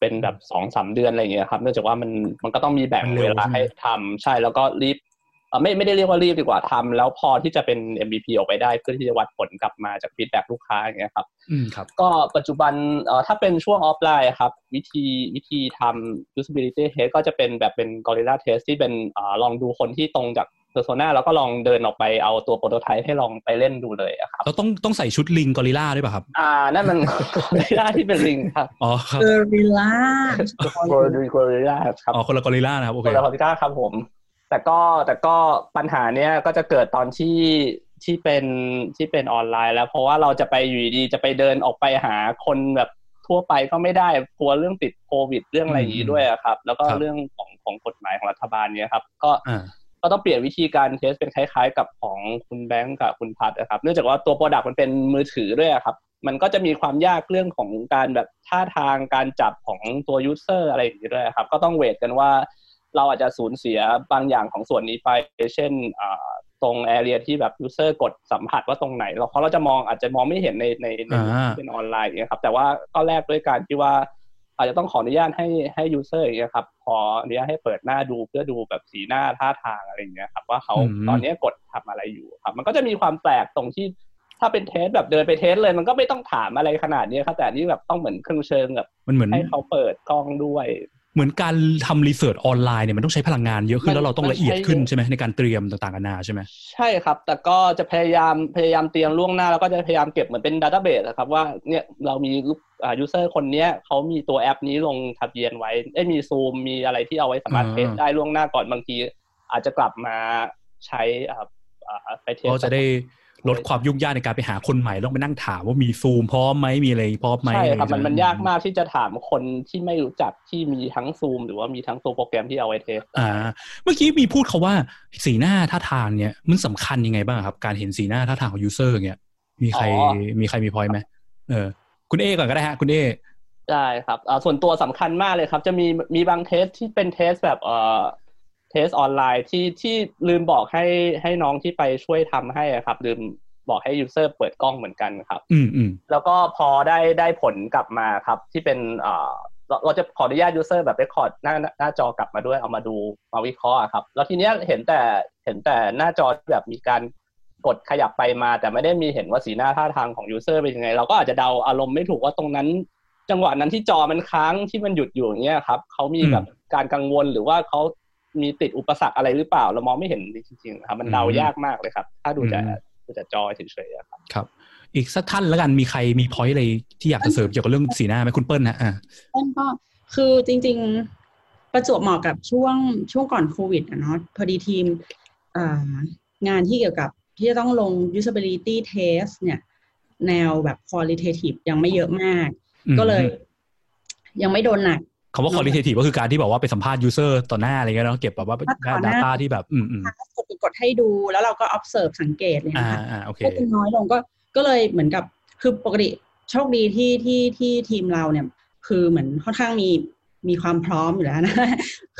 เป็นแบบสองสามเดือนอะไรอย่างเงี้ยครับ เนื่องจากว่ามันมันก็ต้องมีแบ่งเวลามันเร็ววลาใช่ไหมให้ทำใช่แล้วก็รีบเอ่อ ไม่ไม่ได้เรียกว่ารีบดีกว่าทำแล้วพอที่จะเป็น MVP ออกไปได้เพื่อที่จะวัดผลกลับมาจาก feedback ลูกค้าอย่างเงี้ยครับอืมครับก็ปัจจุบันเอ่อถ้าเป็นช่วงออฟไลน์ครับ วิธีวิธีทำ usability test ก็จะเป็นแบบเป็น guerrilla test ที่เป็นเอ่อลองดูคนที่ตรงจาก persona แล้วก็ลองเดินออกไปเอาตัว prototype ให้ลองไปเล่นดูเลยอะครับเราต้องต้องใส่ชุดลิงกอริลลาด้วยป่ะครับ อ่า นั่นมัน gorilla ที่เป็นลิงครับอ๋อครับเออริล่า guerrilla ครับอ๋อคนละกอริลลานะครับโอเคคนละ gorilla ครับผม แต่ก็แต่ก็ปัญหาเนี้ยก็จะเกิดตอนที่ที่เป็นที่เป็นออนไลน์แล้ว เพราะว่าเราจะไปอยู่ดีๆจะไปเดินออกไปหาคนแบบทั่วไปก็ไม่ได้กลัวเรื่องติดโควิดเรื่องอะไรอย่างนี้ด้วยอะครับ แล้วก็ครับเรื่องของของกฎหมายของรัฐบาลเนี้ยครับ ก็อ่าก็ต้องเปลี่ยนวิธีการ test เป็นคล้าย ๆ กับของคุณแบงก์กับคุณพัทนะครับ เนื่องจากว่าตัว product มันเป็นมือถือด้วยอะครับ มันก็จะมีความยากเรื่องของการแบบท่าทางการจับของตัว user อะไรอย่างนี้ด้วยครับ ก็ต้อง weight กันว่า เราอาจจะสูญเสียบางอย่างของส่วนนี้ไป เช่นอ่าตรง area ที่แบบ user กดสัมผัสว่าตรงไหน เราเพราะเราจะมองอาจจะมองไม่เห็นในในในอ่าเป็นออนไลน์อย่างเงี้ยครับ แต่ว่าก็แลกด้วยการที่ว่า อาจจะต้องขออนุญาตให้ให้ user อย่างเงี้ยครับขออนุญาตให้เปิดหน้าดูเพื่อดูแบบสีหน้าท่าทางอะไรอย่างเงี้ยครับ ว่าเขาอืมตอนเนี้ยกดทำอะไรอยู่ครับ มันก็จะมีความแปลกตรงที่ถ้าเป็น test แบบเดินไป test เลย มันก็ไม่ต้องถามอะไรขนาดนี้ครับแต่อันนี้แบบต้องเหมือนเครื่องเชิงแบบมันเหมือนให้เขาเปิดกล้องด้วย เหมือนการทำ research ออนไลน์เนี่ยมันต้องใช้พลังงานเยอะขึ้มันนแล้วเราต้องละเอียดมันใช้ขึ้นเยอะใช่ไหมในการเตรียมต่างๆกันานาใช่ไหมใช่ครับ แต่ก็จะพยายามพยายามเตรียมล่วงหน้าแล้วก็จะพยายามเก็บเหมือนเป็น database ครับว่าเนี่ยเรามีอ่า user คนเนี้ยเขามีตัวแอปนี้ลงทะเบียนไว้ได้ยมีซูมมีอะไรที่เอาไว้สามารถอ่า test ได้ล่วงหน้าก่อนบางที อาจจะกลับมาใช้อ่าอ่าไป test ก็จะได้ ลดความยุ่งยากในการไปหาคนใหม่ต้องไปนั่งถามว่ามีซูมพร้อมไหมมีอะไรพร้อมไหมใช่ครับมันอะไมันยากมากที่จะถามคนที่ไม่รู้จักที่มีทั้งซูมหรือว่ามีทั้งตัวโปรแกรมที่เอาไว้ test อ่า เมื่อกี้มีพูดเขาว่าสีหน้าท่าทางเนี่ยมันสำคัญยังไงบ้างครับ การเห็นสีหน้าท่าทางของ user เนี่ยมีใครมีใครมีพอยไหมเออ คุณเอก่อนก็ได้ฮะ คุณเอได้ครับอ่าส่วนตัวสำคัญมากเลยครับ จะมีมีบาง test ที่เป็น test แบบเอ่อ test ออนไลน์ที่ที่ลืมบอกให้ให้น้องที่ไปช่วยทำให้อะครับ ลืมบอกให้ user เปิดกล้องเหมือนกันครับ อืมอืมแล้วก็พอได้ได้ผลกลับมาครับ ที่เป็นเอ่อเราเราจะขออนุญาต user แบบ record หน้าหน้าจอกลับมาด้วยเอามาดูมาวิเคราะห์อะครับ แล้วทีเนี้ยเห็นแต่เห็นแต่หน้าจอที่แบบมีการกดขยับไปมา แต่ไม่ได้มีเห็นว่าสีหน้าท่าทางของ user เป็นยังไง เราก็อาจจะเดาอารมณ์ไม่ถูกว่าตรงนั้น จังหวะนั้นที่จอมันค้างที่มันหยุดอยู่อย่างเงี้ยครับเขามีแบบการกังวลหรือว่าเขา มีติดอุปสรรคอะไรหรือเปล่า เรามองไม่เห็นจริงๆครับมันเดายากมากเลยครับ ถ้าดูจากดูจากจอเฉยๆอะครับครับ อีกสักท่านแล้วกันมีใครมีพอยต์อะไรที่อยากจะเสริมเกี่ยวกับเรื่องสีหน้าไหมคุณเปิ้ลนะอ่าต้นก็คือจริง ๆ ประจวบเหมาะกับช่วงช่วงก่อนโควิดอะเนาะพอดีทีมอ่างานที่เกี่ยวกับที่จะต้องลง usability test เนี่ย แนวแบบ qualitative ยังไม่เยอะมากอืมก็เลย ยังไม่โดนหนัก คำว่า qualitative ก็คือการที่แบบว่าไปสัมภาษณ์ user ต่อหน้าอะไรเงี้ยเนาะเก็บแบบว่าต่อหน้า data ที่แบบ อืมอืมกดกดให้ดูแล้วเราก็ observe สังเกตเลยอ่านะคะอ่าโอเคก็เป็นน้อยลงก็ก็เลยเหมือนกับคือปกติโชคดีที่ที่ที่ทีมเราเนี่ย คือเหมือนค่อนข้างมีมีความพร้อมอยู่แล้วนะ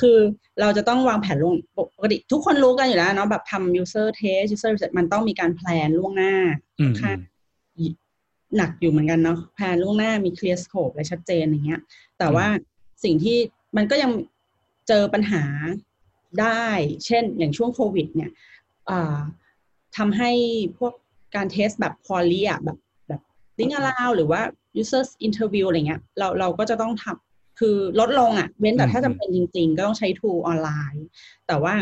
คือเราจะต้องวางแผนล่วงปกติทุกคนรู้กันอยู่แล้วเนาะแบบทำ user test user research มันต้องมีการแพลนล่วงหน้าอืมค่อนข้างหนักอยู่เหมือนกันเนาะ plan ล่วงหน้ามี clear scope อะไรชัดเจนอย่างเงี้ย แต่ว่า สิ่งที่มันก็ยังเจอปัญหาได้ เช่น อย่างช่วงโควิด เนี่ยอ่าทำให้พวกการ test แบบ quality อะแบบแบบ think aloud หรือว่า user interview อะไรเงี้ย เราเราก็จะต้องทำคือลดลงอะ่ะเว้นแต่ถ้าอืมจำเป็นจริง ๆ ก็ต้องใช้ tool ออนไลน์ แต่ว่า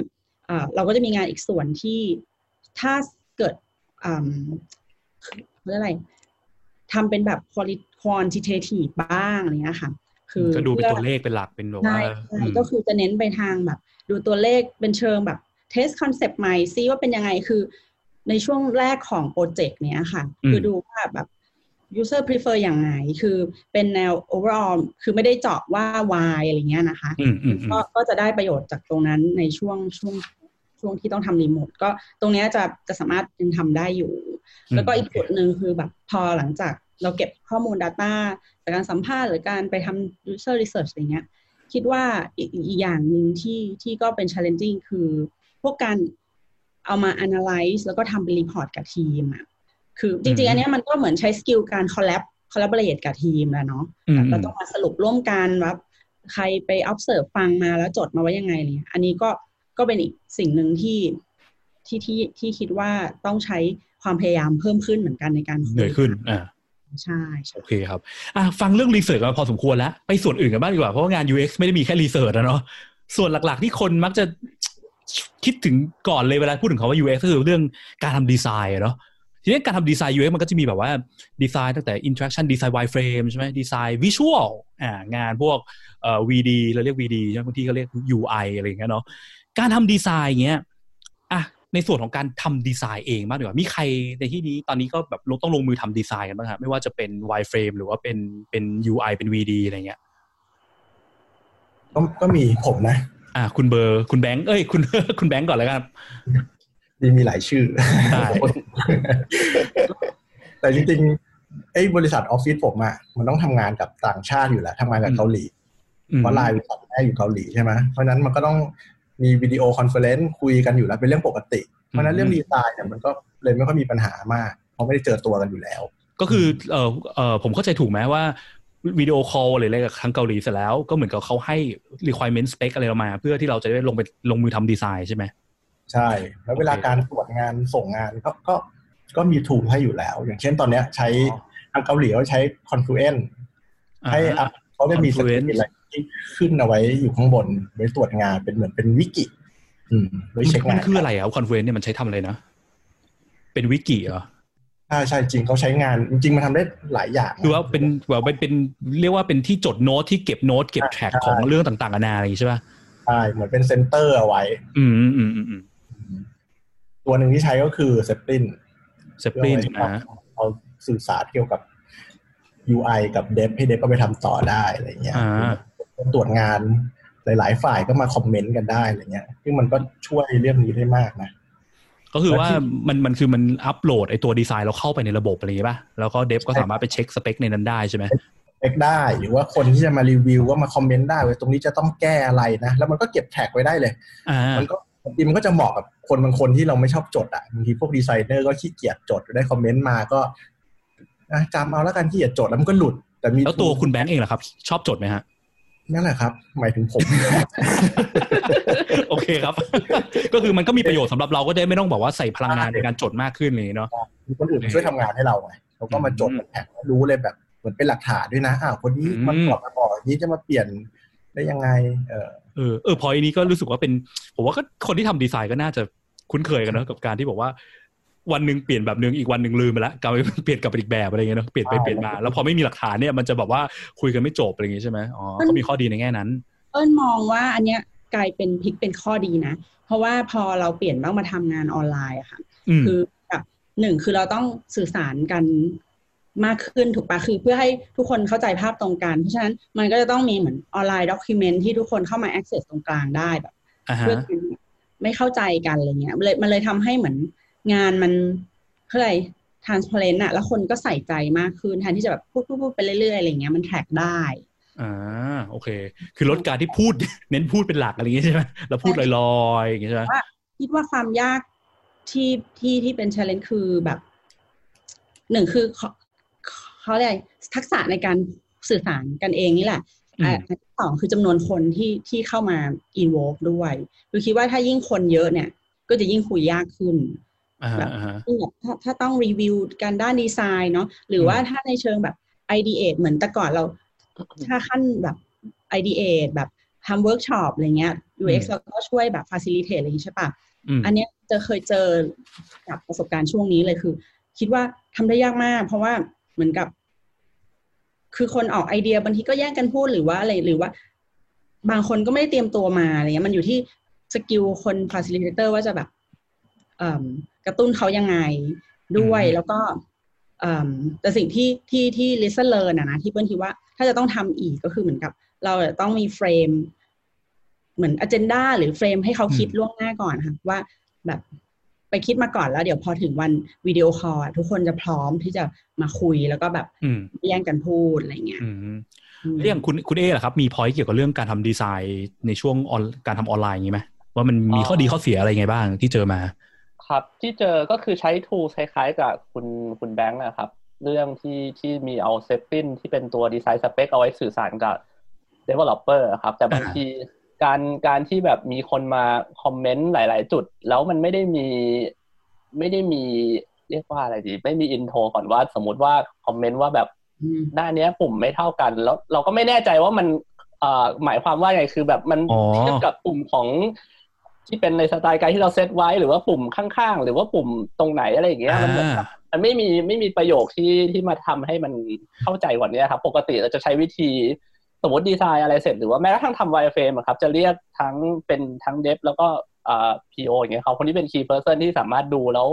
อ่าเราก็จะมีงานอีกส่วนที่ถ้าเกิดอ่าเรียกอะไรทำเป็นแบบ quali- quantitative บ้างอะไรเงี้ยค่ะ คือก็ดูเป็นพื่อตัวเลขเป็นหลักเป็นแบบใช่ว่าใช่อืมก็คือจะเน้นไปทางแบบ ดูตัวเลขเป็นเชิงแบบ test concept ใหม่ซิว่าเป็นยังไงคือในช่วงแรกของโปรเจกต์เนี้ยค่ะอืมคือดูว่าแบบ user prefer อย่างไงคือเป็นแนว overall คือไม่ได้เจาะว่า why อะไรเงี้ยนะคะอืมอืมอืมก็ก็จะได้ประโยชน์จากตรงนั้นในช่วงช่วงช่วงที่ต้องทำรีโมทก็ตรงเนี้ยจะจะสามารถยังทำได้อยู่ แล้วก็อีกจุดหนึ่งคือแบบพอหลังจาก เราเก็บข้อมูล Data จากการสัมภาษณ์หรือการไปทำ user research อะไรเงี้ย คิดว่าอีกอีกอย่างหนึ่งที่ที่ก็เป็น challenging คือพวกการเอามา analyze แล้วก็ทำเป็น report กับทีมอะคือจริง ๆ อันเนี้ยมันก็เหมือนใช้สกิลการ collab collaborate กับทีมแหละเนาะอืมเราต้องมาสรุปร่วมกันว่าใครไป observe ฟังมาแล้วจดมาไว้ยังไงเนี่ยอันนี้ก็ก็เป็นอีกสิ่งหนึ่งที่ที่ที่ที่คิดว่าต้องใช้ความพยายามเพิ่มขึ้นเหมือนกันในการคุเหนื่อยขึ้นอ่า ใช่ใช่โอเคครับอะฟังเรื่องรีเสิร์ชมาพอสมควรแล้ว ไปส่วนอื่นกันบ้างดีกว่า เพราะว่างาน UX ไม่ได้มีแค่รีเสิร์ชนะเนาะส่วนหลัก ๆ ที่คนมักจะคิดถึงก่อนเลยเวลาพูดถึงคำว่า UX ก็คือเรื่องการทำดีไซน์อะเนาะทีนี้การทำดีไซน์ UX มันก็จะมีแบบว่าดีไซน์ตั้งแต่ interaction design wireframe ใช่ไหมดีไซน์ visual อ่างานพวกเอ่อ VD เราเรียก VD ใช่ไหมบางทีก็เรียก UI อะไรอย่างเงี้ยเนาะการทำดีไซน์เงี้ย ในส่วนของการทำดีไซน์เองมากดีกว่ามีใครในที่นี้ตอนนี้ก็แบบต้องลงมือทำดีไซน์กันบ้างครับไม่ว่าจะเป็น wireframe หรือว่าเป็นเป็น UI เป็น VD อะไรเงี้ยก็ก็มีผมนะ อะคุณเบอร์คุณแบงค์เอ้ย คุณคุณแบงค์ก่อนแล้วกันมีมีหลายชื่อได้แต่จริงๆไอ้บริษัทออฟฟิศผมอะมันต้องทำงานกับต่างชาติอยู่แล้วทำงานกับเกาหลีอืมเพราะไลน์บริษัทแม่อยู่เกาหลีใช่ไหมเพราะฉะนั้นมันก็ต้อง มี video conference คุยกันอยู่แล้วเป็นเรื่องปกติ เพราะฉะนั้นเรื่องดีไซน์เนี่ยมันก็เลยไม่ค่อยมีปัญหามาก เพราะไม่ได้เจอตัวกันอยู่แล้ว ก็คือเออเออผมเข้าใจถูกไหมว่าวิดีโอคอลหรืออะไรกับทางเกาหลีเสร็จแล้วก็เหมือนกับเขาให้ requirement spec อะไรเรามา เพื่อที่เราจะได้ลงไปลงมือทำดีไซน์ใช่ไหมใช่ แล้วเวลาโอเคการตรวจงานส่งงานก็ก็ก็มีถูกให้อยู่แล้ว อย่างเช่นตอนเนี้ยใช้ทางเกาหลีเขาใช้ Confluent ให้อ่าอะเขาได้มีส Confluent กิลอะไร ที่ขึ้นเอาไว้อยู่ข้างบน ไว้ตรวจงานเป็นเหมือนเป็นวิกิอืมไว้เช็คมังานนคืออะไรอะคอนเฟ e เนี่ยมันใช้ทำอะไรนะ เป็นวิกิเหรอใช่ใช่จริงเขาใช้งานจริงๆมันทำได้หลายอย่างคือว่าเป็นแบบเป็นเป็นเรียกว่าเป็นที่จดโน้ตที่เก็บโน้ตเก็บ track ใช่ของเรื่องต่างๆนานาอะไรอย่างงี้ใช่ป่ะใช่เหมือนเป็น center เอาไว้ อืมอืมอืมอืมตัวหนึ่งที่ใช้ก็คือ s e p l i n เซปลินเพื่อไว้นะเอาสื่อสารเกี่ยวกับ UI กับ Dev ให้ Dev ก็ไปทำต่อได้อะไรเงี้ยอ่า ตรวจงานหลาย ๆ ฝ่ายก็มาคอมเมนต์กันได้อะไรเงี้ย ซึ่งมันก็ช่วยเรื่องนี้ได้มากนะ ก็คือว่าแล้วที่มันมันคือมันอัปโหลดไอตัวดีไซน์เราเข้าไปในระบบอะไรอย่างงี้ป่ะ แล้วก็ dev ก็ใช่สามารถไปเช็คสเปคในนั้นได้ใช่ไหมเช็คได้ หรือว่าคนที่จะมารีวิวก็มาคอมเมนต์ได้ว่าตรงนี้จะต้องแก้อะไรนะ แล้วมันก็เก็บ track ไว้ได้เลยอ่ามันก็บางทีมันก็จะเหมาะกับคนบางคนที่เราไม่ชอบจดอะบางทีพวกดีไซเนอร์ก็ขี้เกียจจดได้คอมเมนต์มาก็อะจำเอาแล้วกันขี้เกียจจดแล้วมันก็หลุด แต่มีแล้วตัวคุณแบงค์เองล่ะครับ ชอบจดไหมฮะ นั่นแหละครับ หมายถึงผม โอเคครับ ก็คือมันก็มีประโยชน์สำหรับเราก็ได้ไม่ต้องบอกว่าใส่พลังงานในการจดมากขึ้นเลยเนาะมีคนอื่นมาช่วยทำงานให้เราไงเขาก็มาจดอืมเป็นแท็กรู้เลยแบบเหมือนเป็นหลักฐานด้วยนะอ้าวคนนี้อืมมันตอบมาบอกอย่างนี้จะมาเปลี่ยนได้ยังไง เออเออเออพอยนี้ก็รู้สึกว่าเป็น ผมว่าก็คนที่ทำดีไซน์ก็น่าจะคุ้นเคยกันเนอะกับการที่บอกว่า วันหนึ่งเปลี่ยนแบบหนึ่งอีกวันหนึ่งลืมไปแล้วกลายเป็นเปลี่ยนกลับไปอีกแบบอะไรเงี้ยเนอะเปลี่ยนไปใช่เปลี่ยนมาแล้วพอไม่มีหลักฐานเนี่ยมันจะแบบว่าคุยกันไม่จบอะไรอย่างงี้ใช่ไหมอ๋อก็มีข้อดีในแง่นั้น เอิญมองว่าอันเนี้ยกลายเป็นพลิกเป็นข้อดีนะ เพราะว่าพอเราเปลี่ยนบ้างมาทำงานออนไลน์อะค่ะอืมคือแบบหนึ่งคือเราต้องสื่อสารกันมากขึ้นถูกปะคือเพื่อให้ทุกคนเข้าใจภาพตรงกัน เพราะฉะนั้นมันก็จะต้องมีเหมือนออนไลน์ด็อกิเมนต์ที่ทุกคนเข้ามา access ตรงกลางได้แบบอ่าฮะเพื่อไม่เข้าใจกันอะไรเงี้ยมันเลยมันเลยทำให้เหมือน งานมันเขาเรียกอะไร transparent อะแล้วคนก็ใส่ใจมากขึ้นแทนที่จะแบบพูดพูดพูดไปเรื่อยๆอะไรเงี้ยมันแทร็กได้ อ่าโอเค คือลดการที่พูดเน้นพูดเป็นหลักอะไรอย่างงี้ใช่ไหมเราพูดลอยๆอย่างงี้ใช่ไหมว่าคิดว่าความยากที่ที่ที่เป็น challenge คือแบบหนึ่งคือเขาเขาเรียกอะไรทักษะในการสื่อสารกันเองนี่แหละอืมอะอันที่สองคือจำนวนคนที่ที่เข้ามา involve ด้วยคือคิดว่าถ้ายิ่งคนเยอะเนี่ย ก็จะยิ่งคุยยากขึ้นอ่า แบบอ่าฮะยิ่งแบบถ้าถ้าต้องรีวิวการด้านดีไซน์เนาะหรือว่าถ้าในเชิงแบบ ideate เหมือนแต่ก่อนเรา ถ้าขั้นแบบ ideate แบบทำเวิร์กช็อปอะไรเงี้ย UX เราก็ช่วยแบบ facilitate อะไรอย่างงี้ใช่ปะอืมอันเนี้ยจะเคยเจอจากประสบการณ์ช่วงนี้เลยคือ คิดว่าทำได้ยากมาก เพราะว่าเหมือนกับ คือคนออกไอเดียบางทีก็แย่งกันพูดหรือว่าอะไรหรือว่า บางคนก็ไม่ได้เตรียมตัวมาอะไรเงี้ยมันอยู่ที่ skill คน facilitator ว่าจะแบบเอิ่ม กระตุ้นเขายังไงด้วยอืมแล้วก็เอิ่มแต่สิ่งที่ที่ที่ listen learn อะนะที่เปิ้ลคิดว่าถ้าจะต้องทำอีกก็คือเหมือนกับ เราจะต้องมีเฟรม เหมือนอ g e n d a หรือเฟรมให้เขาคิดล่วงหน้าก่อนค่ะว่าแบบไปคิดมาก่อนแล้วเดี๋ยวพอถึงวันวิดีโอคอลอะทุกคนจะพร้อมที่จะมาคุยแล้วก็แบบอืมแย่งกันพูดอะไรเงี้ยอืมอืมแล้วอย่างคุณคุณเอล่ะครับมี point เกี่ยวกับเรื่องการทำดีไซน์ในช่วงออนการทำออนไลน์อย่างนี้ไหมว่ามันมีข้อดีข้อเสียอะไรไงบ้างที่เจอมา ครับที่เจอก็คือใช้ tool คล้ายๆกับคุณคุณแบงค์นะครับ เรื่องที่ที่มีเอาเซ p ปินที่เป็นตัวดีไซน์สเปคเอาไว้สื่อสารกับ developer ครับ แต่บางอ่าทีการการที่แบบมีคนมาคอมเมนต์หลาย ๆ จุด แล้วมันไม่ได้มีไม่ได้มีเรียกว่าอะไรดี ไม่มี intro ก่อนว่า สมมุติว่าคอมเมนต์ว่าแบบอืมหน้าเนี้ยปุ่มไม่เท่ากัน แล้วเราก็ไม่แน่ใจว่ามันเอ่อหมายความว่าไงคือแบบมันอ๋อเทียบกับปุ่มของ ที่เป็นใน style guide ที่เราเซตไว้หรือว่าปุ่มข้างๆ หรือว่าปุ่มตรงไหนอะไรอย่างเงี้ยมันเหมือนกับมันไม่มีไม่มีประโยคที่ที่มาทำให้มันเข้าใจกว่านี้ครับ ปกติเราจะใช้วิธีสมมติดีไซน์อะไรเสร็จหรือว่าแม้กระทั่งทำ wireframe ครับ จะเรียกทั้งเป็นทั้งเดฟแล้วก็เอ่อ PO อย่างเงี้ยเขาคนที่เป็น key person ที่สามารถดูแล้ว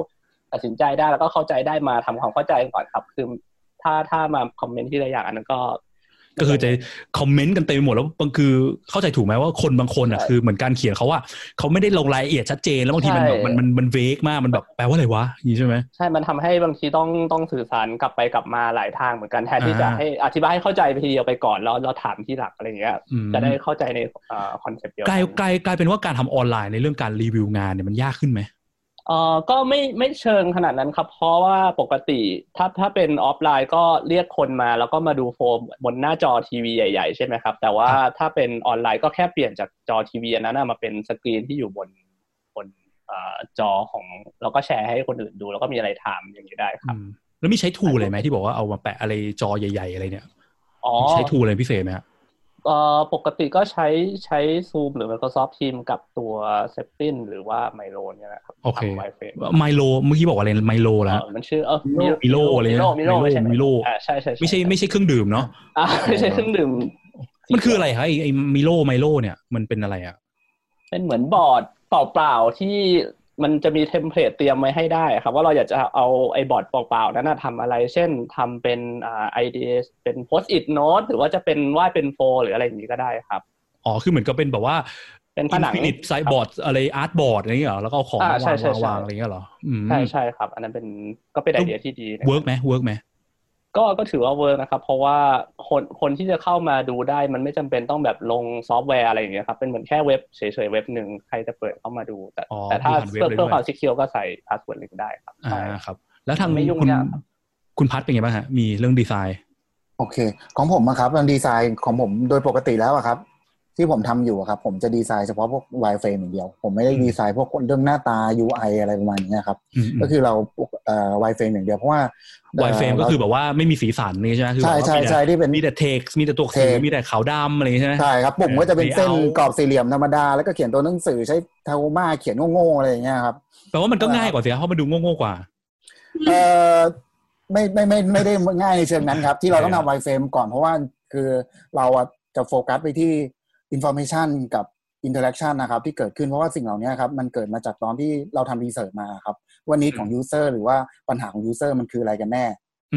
ตัดสินใจได้แล้วก็เข้าใจได้มาทำความเข้าใจก่อนครับ คือถ้าถ้ามาคอมเมนต์ที่ละอย่างอันนั้นก็ ก็คือจะคอมเมนต์กันเต็มไปหมดแล้วบางคือเข้าใจถูกไหมว่าคนบางคนอะใช่คือเหมือนการเขียนเขาว่าเขาไม่ได้ลงรายละเอียดชัดเจน แล้วบางทีมันแบบใช่มันมันมันเวกมากมันแบบแปลว่าอะไรวะอย่างนี้ใช่ไหมใช่ มันทำให้บางทีต้องต้องสื่อสารกลับไปกลับมาหลายทางเหมือนกันแทนที่อ่าจะให้อธิบายให้เข้าใจไปทีเดียวไปก่อนแล้วเราถามที่หลักอะไรเงี้ยอืมจะได้เข้าใจในคอนเซปต์เดียวกลายกันกลายกลายเป็นว่าการทำออนไลน์ในเรื่องการรีวิวงานเนี่ยมันยากขึ้นไหม เอ่อก็ไม่ไม่เชิงขนาดนั้นครับ เพราะว่าปกติถ้าถ้าเป็นออฟไลน์ก็เรียกคนมา แล้วก็มาดู flow บนหน้าจอทีวีใหญ่ๆ ใช่ไหมครับ แต่ว่าถ้าเป็นออนไลน์ก็แค่เปลี่ยนจากจอทีวีอันนั้นนะมาเป็นสกรีนที่อยู่บนบนเอ่อจอของแล้วก็แชร์ให้คนอื่นดู แล้วก็มีอะไรถามอย่างนี้ได้ครับอืมแล้วมีใช้ tool อะไรไหมที่บอกว่าเอามาแปะอะไรจอใหญ่ ๆ อะไรเนี่ย อ๋อ ใช้ tool อะไรพิเศษไหมฮะ เอ่อปกติก็ใช้ใช้ Zoom หรือ Microsoft Teams กับตัว Zeplin หรือว่า Miro เนี่ยนะครับโอเคทำ Wi-Fi ไมโลเมื่อกี้บอกว่าอะไรไมโลแล้วเอ่อมันชื่อเออมิโลอะไรนะมิโลมิโลมิโลไม่ใช่มิโลอ่าใช่ใช่ไม่ใช่ไม่ใช่เครื่องดื่มเนาะอ่าไม่ใช่เครื่องดื่ม มันคืออะไรครับไอ้ไอ้มิโลไมโลเนี่ยมันเป็นอะไรอะเป็นเหมือนบอร์ดเปล่าๆที่ มันจะมีเทมเพลตเตรียมไว้ให้ได้ครับ ว่าเราอยากจะเอาไอ้บอร์ดเปล่าๆนั้นนะทำอะไร เช่นทำเป็นอ่าไอเดียเป็น post it note หรือว่าจะเป็นวาดเป็น flow หรืออะไรอย่างนี้ก็ได้ครับ อ๋อ คือเหมือนกับเป็นแบบว่าเป็นผนัง infinite size board อะไร artboard อะไรอย่างเงี้ยเหรอแล้วก็เอาของอ่าาวางมใช่ใช่วางใช่วางอะไรอย่างเงี้ยเหรออืมใช่ใช่ครับ อันนั้นเป็นก็เป็นไอเดียที่ดีนะ work ไหม work ไหม ก็ก็ถือว่า work นะครับ เพราะว่าคนคนที่จะเข้ามาดูได้มันไม่จำเป็นต้องแบบลงซอฟต์แวร์อะไรอย่างเงี้ยครับ เป็นเหมือนแค่เว็บเฉยๆเว็บหนึ่งใครจะเปิดเข้ามาดู แต่อ๋อแต่ถ้ามีผ่านเว็บเพื่อเลยเพื่อด้วยความ secure ก็ใส่ password ลิงก์ได้ครับอ่าใช่ครับ แล้วทางไม่ยุ่งคุณยากครับคุณพัดเป็นไงบ้างฮะมีเรื่องดีไซน์ โอเค ของผมอะครับเรื่องดีไซน์ของผมโดยปกติแล้วอะครับ ที่ผมทำอยู่อะครับ ผมจะดีไซน์เฉพาะพวก wireframe อย่างเดียว ผมไม่ได้อืมดีไซน์พวกเรื่องหน้าตา UI อะไรประมาณนี้ครับอืมก็คือเราเอ่อ wireframe อย่างเดียวเพราะว่า wireframe ก็คือแบบว่าไม่มีสีสันนี่ใช่ไหมคือใช่แบบว่าใช่มีแต่ใช่ที่เป็นมีแต่เท็กซ์มีแต่ตัวหนังสือ text มีแต่ขาวดำอะไรอย่างงี้ใช่ไหมใช่ครับปุ่มก็จะเป็นเส้น layout กรอบสี่เหลี่ยมธรรมดา แล้วก็เขียนตัวหนังสือใช้เทามาเขียนโง่ๆอะไรอย่างเงี้ยครับแปลว่ามันก็ง่ายกว่าสิครับเพราะมันดูโง่ๆกว่าเออไม่ไม่ไม่ไม่ได้ง่ายในเชิงนั้นครับ ที่เราต้องทำ wireframe ก่อนเพราะว่าคือเราอะจะโฟกัสไปที่ information กับ interaction นะครับ ที่เกิดขึ้นเพราะว่าสิ่งเหล่านี้ครับมันเกิดมาจากตอนที่เราทำ research มาครับว่า need ของ user หรือว่าปัญหาของ user มันคืออะไรกันแน่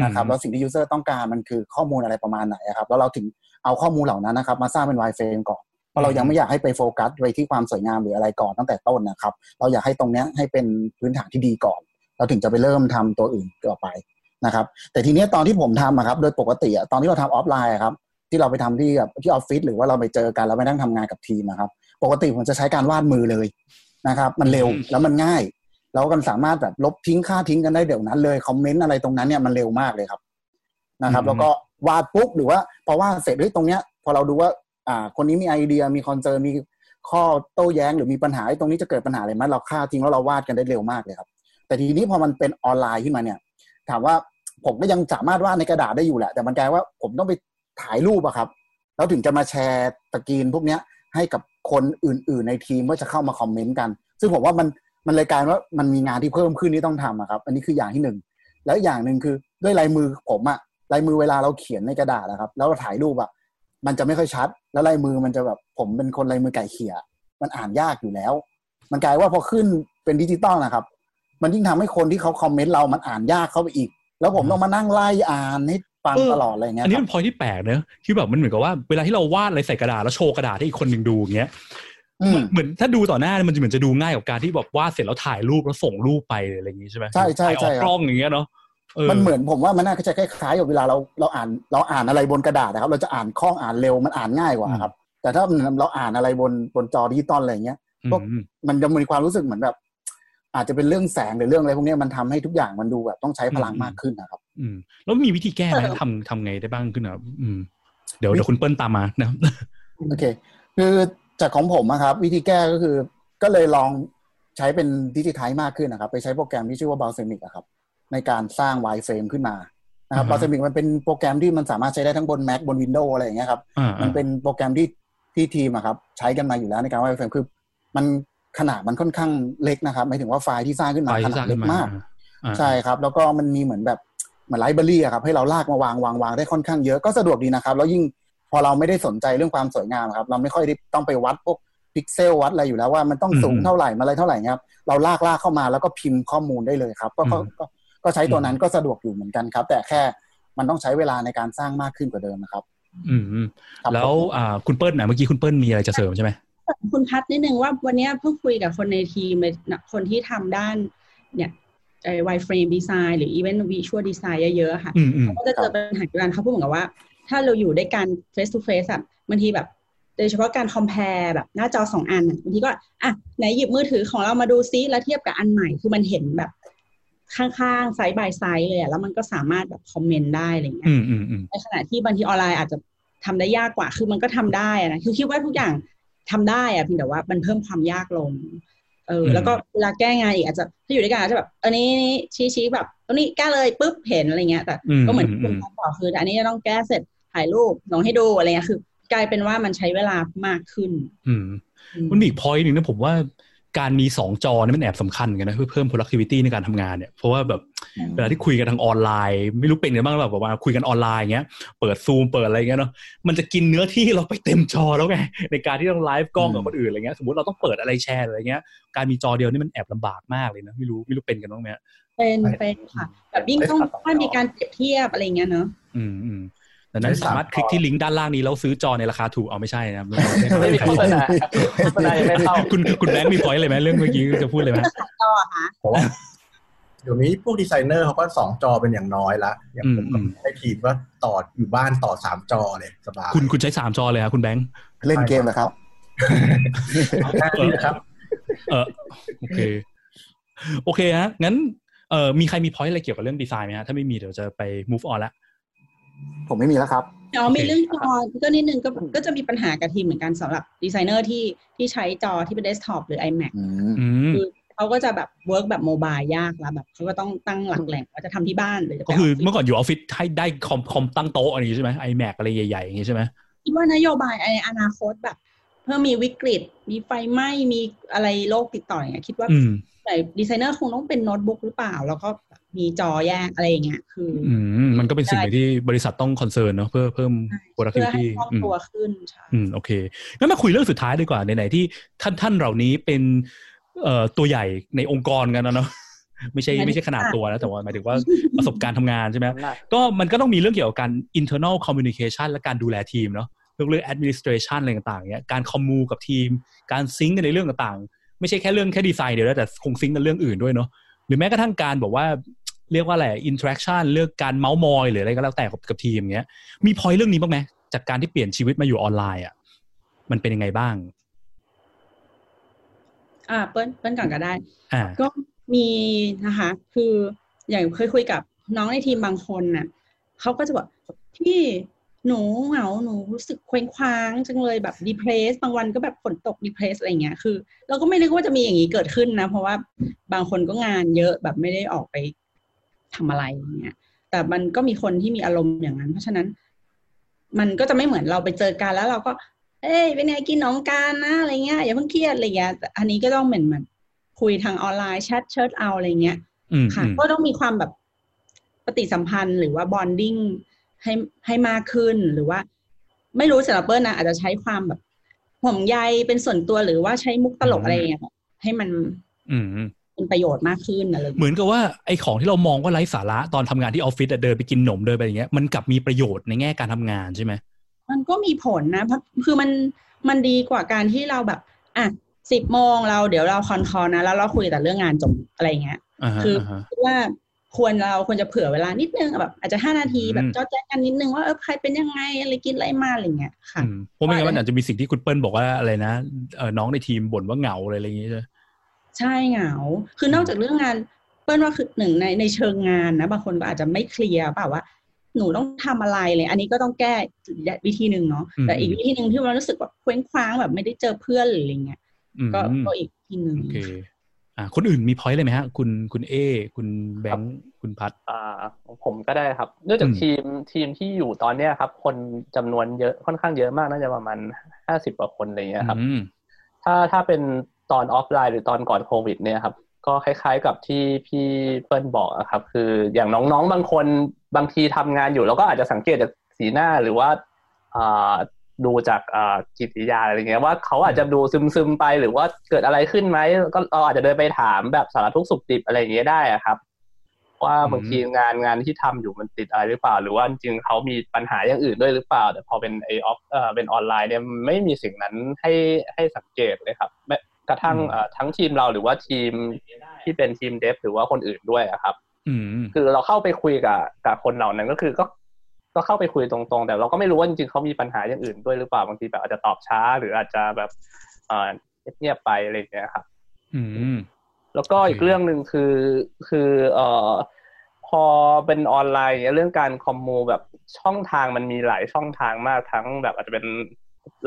นะครับอืมแล้วสิ่งที่ user ต้องการมันคือข้อมูลอะไรประมาณไหนอะครับแล้วเราถึงเอาข้อมูลเหล่านั้นนะครับมาสร้างเป็น wireframe ก่อนเพราะเรายังไม่อยากให้ไปโฟกัสไปที่ความสวยงามหรืออะไรก่อนตั้งแต่ต้นนะครับ เราอยากให้ตรงเนี้ยให้เป็นพื้นฐานที่ดีก่อน เราถึงจะไปเริ่มทำตัวอื่นต่อไปนะครับแต่ทีเนี้ยตอนที่ผมทำอะครับโดยปกติอะตอนที่เราทำออฟไลน์อะครับ ที่เราไปทำที่แบบที่ออฟฟิศหรือว่าเราไปเจอกันแล้วไปนั่งทำงานกับทีมนะครับ ปกติผมจะใช้การวาดมือเลยนะครับ มันเร็วแล้วมันง่าย แล้วกันสามารถแบบลบทิ้งค่าทิ้งกันได้เดี๋ยวนั้นเลยคอมเมนต์อะไรตรงนั้นเนี่ยมันเร็วมากเลยครับนะครับ แล้วก็วาดปุ๊บหรือว่าพอวาดเสร็จเฮ้ยตรงเนี้ย พอเราดูว่าอ่าคนนี้มีไอเดียมี concern มีข้อโต้แย้งหรือมีปัญหาตรงนี้จะเกิดปัญหาอะไรไหมเราฆ่าทิ้งแล้วเราวาดกันได้เร็วมากเลยครับ แต่ทีนี้พอมันเป็นออนไลน์ขึ้นมาเนี่ย ถามว่าผมก็ยังสามารถวาดในกระดาษได้อยู่แหละ แต่มันกลายว่าผมต้องไป ถ่ายรูปอะครับ แล้วถึงจะมาแชร์ตะกีนพวกเนี้ยให้กับคนอื่น ๆ ในทีมว่าจะเข้ามาคอมเมนต์กัน ซึ่งผมว่ามันมันเลยกลายว่ามันมีงานที่เพิ่มขึ้นที่ต้องทำอะครับ อันนี้คืออย่างที่หนึ่งแล้วอย่างหนึ่งคือด้วยลายมือผมอะลายมือเวลาเราเขียนในกระดาษนะครับ แล้วเราถ่ายรูปอะมันจะไม่ค่อยชัด แล้วลายมือมันจะแบบผมเป็นคนลายมือไก่เขี่ยมันอ่านยากอยู่แล้ว มันกลายว่าพอขึ้นเป็นดิจิตอลนะครับ มันยิ่งทำให้คนที่เขาคอมเมนต์เรามันอ่านยากเข้าไปอีก แล้วผมต้องมานั่งไล่อ่านให้ ฟังตลอดอะไรเงี้ยอันนี้ครัเป็บนพอยที่แปลกเนอะที่แบบมันเหมือนกับว่าเวลาที่เราวาดอะไรใส่กระดาษแล้วโชว์กระดาษให้อีกคนหนึ่งดูอย่างเงี้ยอืมเหมือนถ้าดูต่อหน้ามันจะเหมือนจะดูง่ายกว่าการที่แบบวาดเสร็จแล้วถ่ายรูปแล้วส่งรูปไปอะไรอย่างงี้ใช่ไหมใช่ใช่ถ่ายอใช่อกครับกล้องอย่างเงี้ยเนาะมันเหมือนผมว่ามันน่าจะคล้ายๆกับเวลาเราเราอ่านเราอ่านอะไรบนกระดาษนะครับ เราจะอ่านคล่องอ่านเร็วมันอ่านง่ายกว่าครับ แต่ถ้าเราอ่านอะไรบนบนจอดิจิตอลอะไรเงี้ยพวกอืมมันจะมีความรู้สึกเหมือนแบบ อาจจะเป็นเรื่องแสงหรือเรื่องอะไรพวกเนี้ยมันทำให้ทุกอย่างมันดูแบบต้องใช้พลังมากขึ้นนะครับ อืม แล้วมีวิธีแก้ไหมทำทำไงได้บ้างขึ้นนะครับอืม เดี๋ยวเดี๋ยวคุณเปิ้ลตามมานะครับโอเค คือจากของผมนะครับ วิธีแก้ก็คือก็เลยลองใช้เป็นดิจิทัลมากขึ้นนะครับ ไปใช้โปรแกรมที่ชื่อว่า b a l s a m i c อะครับ ในการสร้าง wireframe ขึ้นมานะครับอ่า b a l s a m i c มันเป็นโปรแกรมที่มันสามารถใช้ได้ทั้งบน Mac บน Windows อะไรอย่างเงี้ยครับอ่ามันเป็นโปรแกรมที่ที่ทีมอะครับ ใช้กันมาอยู่แล้วในการวาดเฟรมคือ มัน ขนาดมันค่อนข้างเล็กนะครับหมายถึงว่าไฟล์ที่สร้างขึ้นไฟมาขที่สนาร้าดงเล็ขึ้กนมามากอ่าใช่ครับ แล้วก็มันมีเหมือนแบบเหมือนไลบรารีอะครับให้เราลากมาวางวางวางได้ค่อนข้างเยอะก็สะดวกดีนะครับ แล้วยิ่งพอเราไม่ได้สนใจเรื่องความสวยงามอะครับ เราไม่ค่อยได้ต้องไปวัดพวกพิกเซลวัดอะไรอยู่แล้วว่ามันต้องสูงเท่าไหร่มาอะไรเท่าไหร่เงี้ยครับเราลากลากเข้ามาแล้วก็พิมพ์ข้อมูลได้เลยครับก็ก็ก็ก็ใช้ตัวนั้นก็สะดวกอยู่เหมือนกันครับ แต่แค่มันต้องใช้เวลาในการสร้างมากขึ้นกว่าเดิมนะครับ อืมอืมครับแล้วผมอ่าคุณเปิ้ลนะเมื่อกี้คุณเปิ้ลมีอะไรจะเสริมใช่ไหม คุณพัดนิดนึงว่าวันเนี้ยเพิ่งคุยกับคนในทีมเลยนะคนที่ทำด้านเนี่ยไอ้ wireframe design หรือ even visual design เยอะๆค่ะอืมอืมเขาก็จะเจอปัญหาเดียวกันเขาพูดเหมือนกับว่า ถ้าเราอยู่ด้วยกัน face to face อะบางทีแบบโดยเฉพาะการ compare แบบหน้าจอสองอันอะบางทีก็อะไหนหยิบมือถือของเรามาดูซิแล้วเทียบกับอันใหม่คือมันเห็นแบบข้างๆไซด์บายไซด์เลยอะแล้วมันก็สามารถแบบคอมเมนต์ได้อะไรเงี้ยอืมอืมอืมในขณะที่บางทีออนไลน์อาจจะทำได้ยากกว่า คือมันก็ทำได้อะนะคือคิดว่าทุกอย่าง ทำได้อะเพียงแต่ว่ามันเพิ่มความยากลงเออแล้วก็เวลาแก้งานอีกอาจจะถ้าอยู่ด้วยกันอาจจะแบบอันนี้ชี้ชี้แบบตรงนี้แก้เลยปุ๊บเห็นอะไรเงี้ย แต่อืมก็เหมือนอืที่มคุณพัดบอกคืออันนี้จะต้องแก้เสร็จถ่ายรูปลงให้ดูอะไรเงี้ยคือ กลายเป็นว่ามันใช้เวลามากขึ้น อืมอืมมันมีอีก point หนึ่งนะผมว่าการมีสองจอเนี่ยมันแอบสำคัญเหมือนกันนะเพื่อเพิ่ม productivity ในการทำงานเนี่ยเพราะว่าแบบอืม เวลาที่คุยกันทางออนไลน์ ไม่รู้เป็นกันบ้างหรือเปล่าแบบว่าคุยกันออนไลน์เงี้ย เปิดซูมเปิดอะไรเงี้ยเนาะมันจะกินเนื้อที่เราไปเต็มจอแล้วไงในการที่ต้องไลฟ์กล้องกับคนอื่นอะไรเงี้ยสมมติเราต้องเปิดอะไรแชร์อะไรเงี้ย การมีจอเดียวนี่มันแอบลำบากมากเลยนะไม่รู้ไม่รู้เป็นกันบ้างไหมฮะเป็นเป็นค่ะแบบยิ่งต้องถ้ามีการเปรียบเทียบอะไรเงี้ยเนาะอืมอืมดังนั้นสามารถคลิกที่ลิงก์ด้านล่างนี้แล้วซื้อจอในราคาถูกเอาไม่ใช่นะครับไม่มีโฆษณาโฆษณายังไม่เข้าคุณคุณแบงค์มี point เลยไหมเรื่องเมื่อกี้จะพูดเลยไหมจอค่ะเพราะว่า เดี๋ยวนี้พวกดีไซเนอร์เขาก็สองจอเป็นอย่างน้อยละอย่างผมก็ให้ทีมก็ต่ออยู่บ้านต่อสามจอเลยสบายคุณคุณใช้สามจอเลยครับคุณแบงค์เล่นเกมเหรอครับแค่นี้นะครับ เออโอเค โอเคฮะงั้นเออมีใครมี point อะไรเกี่ยวกับเรื่องดีไซน์ไหมฮะถ้าไม่มีเดี๋ยวจะไป move on ละผมไม่มีแล้วครับอ๋อโอเคมีเรื่องจอก็นิดนึงก็ก็จะมีปัญหากับทีมเหมือนกันสำหรับดีไซเนอร์ที่ที่ใช้จอที่เป็นเดสก์ท็อปหรือ iMac อืมอืมคือ เขาก็จะแบบ work แบบ mobile ยากแล้วแบบเขาก็ต้องตั้งหลักแหล่งว่าจะทำที่บ้านหรือจะไปก็คือออฟฟิศเมื่อก่อนอยู่ออฟฟิศให้ได้คอมคอมตั้งโต๊ะอะไรอย่างงี้ใช่ไหม iMac อะไรใหญ่ๆอย่างงี้ใช่ไหมคิดว่านโยบายในอนาคตแบบเพื่อมีวิกฤต มีไฟไหม้มีอะไรโรคติดต่ออย่างเงี้ยคิดว่าอืมแต่ดีไซเนอร์คงต้องเป็นโน้ตบุ๊กหรือเปล่า แล้วก็แบบมีจอแยกอะไรอย่างเงี้ยคือออืมมันก็เป็นสิ่งหนึ่งที่บริษัทต้อง concern เนาะเพื่อเพิ่มเพื่อให้ productivity คล่องอืมตัวขึ้นใช่อืมโอเคงั้นมาคุยเรื่องสุดท้ายดีกว่าไหนๆที่ท่านท่านเหล่านี้เป็น เอ่อตัวใหญ่ในองค์กรกันนะเนาะไม่ใช่ไม่ใช่ขนาดตัวนะแต่ว่าหมายถึงว่าประสบการณ์ทำงานใช่ไหมก็มันก็ต้องมีเรื่องเกี่ยวกับการ internal communication และการดูแลทีมเนาะเรื่องเรื่อง administration อะไรต่างๆเนี้ยการคอมมูกับทีม การซิงกันในเรื่องต่างๆ ไม่ใช่แค่เรื่องแค่ดีไซน์เดียวนะแต่คงซิงกันเรื่องอื่นด้วยเนาะหรือแม้กระทั่งการบอกว่าเรียกว่าอะไร interaction เรื่องการเมาส์มอยหรืออะไรก็แล้วแต่กับกับทีมเงี้ยมีพอยเรื่องนี้บ้างไหมจากการที่เปลี่ยนชีวิตมาอยู่ออนไลน์อะมันเป็นยังไงบ้าง อ่าเปิ้ลเปิ้ลก่อนก็ได้อ่าก็มีนะคะ คืออย่างเคยคุยกับน้องในทีมบางคนน่ะเขาก็จะบอกพี่หนูเหงาหนูรู้สึกเคว้งคว้างจังเลยแบบดีเพรสบางวันก็แบบฝนตกดีเพรสอะไรเงี้ยคือ เราก็ไม่นึกว่าจะมีอย่างนี้เกิดขึ้นนะ เพราะว่าบางคนก็งานเยอะแบบไม่ได้ออกไปทำอะไรอย่างเงี้ยแต่มันก็มีคนที่มีอารมณ์อย่างนั้น เพราะฉะนั้น มันก็จะไม่เหมือนเราไปเจอกันแล้วเราก็ เอ้ยเป็นไงกินน้องการนะอะไรเงี้ยอย่าเพิ่งเครียดอะไรเงี้ยแต่อันนี้ก็ต้องเหมือนเหมือนคุยทางออนไลน์แชทเชิดเอาอะไรเงี้ยอืมค่ะอืมก็ต้องมีความแบบปฏิสัมพันธ์หรือว่า bonding ให้ให้มากขึ้นหรือว่า ไม่รู้สำหรับเปิ้ลนะอาจจะใช้ความแบบห่วงใยเป็นส่วนตัวหรือว่าใช้มุกตลกอะไรอย่างเงี้ยให้มัน อืมอืมเป็นประโยชน์มากขึ้นอะไรอย่างเหมืเงี้ยอนกับว่าไอ้ของที่เรามองว่าไร้สาระตอนทำงานที่ออฟฟิศอะเดินไปกินหนมเดินไปอย่างเงี้ยมันกลับมีประโยชน์ในแง่การทำงานใช่ไหม มันก็มีผลนะเพราะคือมันมันดีกว่าการที่เราแบบอะสิบโมงเราเดี๋ยวเราคอนคอนะ แล้วเราคุยแต่เรื่องงานจบอะไรอย่างเงี้ยอ่าฮะคืออ่าฮะคิดว่าควรเราควรจะเผื่อเวลานิดนึงแบบอาจจะห้านาทีอืมแบบจอแจ้งกันนิดนึงว่าเออใครเป็นยังไงอะไรกินอะไรมาอะไรเงี้ยค่ะอืมเพราะไม่งั้นมันอาจจะมีสิ่งที่คุณเปิ้ลบอกว่าอะไรนะเออน้องในทีมบ่นว่าเหงาอะไรอะไรอย่างเงี้ยใช่ไหมใช่เหงา คือนอกจากเรื่องงานเปิ้ลว่าคือหนึ่งในในเชิงงานนะ บางคนก็อาจจะไม่เคลียร์เปล่าว่า หนูต้องทำอะไรเลย อันนี้ก็ต้องแก้วิธีหนึ่งเนาะแต่อีกวิธีหนึ่งที่เรารู้สึกแบบเคว้งคว้างแบบไม่ได้เจอเพื่อนหรืออะไรเงี้ยอืมก็ก็อีกวิธีหนึ่งโอเคอ่าคนอื่นมี point เลยไหมฮะ คุณคุณเอ คุณแบงค์คุณพัดอ่าของผมก็ได้ครับเนื่องจากอืมทีมทีมที่อยู่ตอนเนี้ยครับ คนจำนวนเยอะค่อนข้างเยอะมากน่าจะประมาณห้าสิบกว่าคนอะไรเงี้ยครับอืมถ้าถ้าเป็นตอนออฟไลน์หรือตอนก่อนโควิดเนี่ยครับ ก็คล้ายๆกับที่พี่เปิ้ลบอกอะครับ คืออย่างน้องๆ บางคนบางทีทำงานอยู่แล้วก็อาจจะสังเกตจากสีหน้าหรือว่าอ่าดูจากอ่าจิตวิทยาอะไรเงี้ยว่าเขาอาจจะดูซึมๆไปหรือว่าเกิดอะไรขึ้นไหมก็เราอาจจะเดินไปถามแบบสารทุกสุขดิบอะไรเงี้ยได้อะครับ ว่าบางทีงานงานที่ทำอยู่มันติดอะไรหรือเปล่า หรือว่าจริงเขามีปัญหาอย่างอื่นด้วยหรือเปล่า แต่พอเป็นไอออฟเอ่อเป็นออนไลน์เนี่ยไม่มีสิ่งนั้นให้ให้สังเกตเลยครับ กระทั่งอืมเอ่อทั้งทีมเราหรือว่าทีมที่เป็นทีมเดฟหรือว่าคนอื่นด้วยอะครับอืมคือเราเข้าไปคุยกับกับคนเหล่านั้นก็คือก็ก็เข้าไปคุยตรงๆ แต่เราก็ไม่รู้ว่าจริงๆเขามีปัญหาอย่างอื่นด้วยหรือเปล่าบางทีแบบอาจจะตอบช้า หรืออาจจะแบบเอ่อเงียบๆไปอะไรอย่างเงี้ยครับอืม แล้วก็อีกโอเคเรื่องหนึ่งคือคือเอ่อพอเป็นออนไลน์เนี่ยเรื่องการคอมมูแบบช่องทางมันมีหลายช่องทางมากทั้งแบบอาจจะเป็น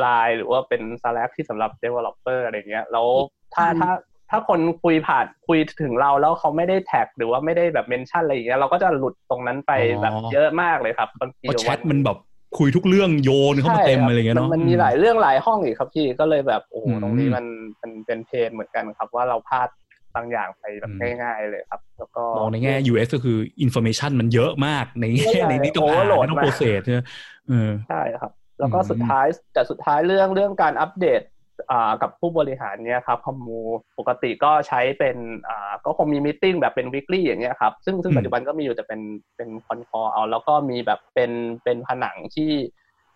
ไลน์หรือว่าเป็น Slack ที่สำหรับ developer อะไรเงี้ยแล้วถ้าอืมถ้าถ้าคนคุยผ่านคุยถึงเราแล้วเขาไม่ได้แท็กหรือว่าไม่ได้แบบ mention อะไรอย่างเงี้ยเราก็จะหลุดตรงนั้นไปอ๋อแบบเยอะมากเลยครับบางทีเพราะแชทมันแบบคุยทุกเรื่องโยนเข้ามาเต็มอะไรเงี้ยเนาะมันมีหลายเรื่องหลายห้องอีกครับพี่ก็เลยแบบโอ้โหอืมตรงนี้มันมันเป็น pain เหมือนกันครับ ว่าเราพลาดบางอย่างไปแบบอืมง่ายๆเลยครับ แล้วก็มองในแง่ UX ก็คือ information มันเยอะมากในแง่ใช่ในนี้ต้องอ่าน overload ต้องมากโปรเซสใช่ไหมเออใช่ครับ แล้วก็อืมสุดท้ายแต่สุดท้ายเรื่องเรื่องการอัปเดตอ่ากับผู้บริหารเนี่ยครับ commu ปกติก็ใช้เป็นอ่าก็คงมี meeting แบบเป็น weekly อย่างเงี้ยครับซึ่งซึ่งปัจจุบันก็มีอยู่แต่เป็นเป็น con call เอาแล้วก็มีแบบเป็นเป็นผนังที่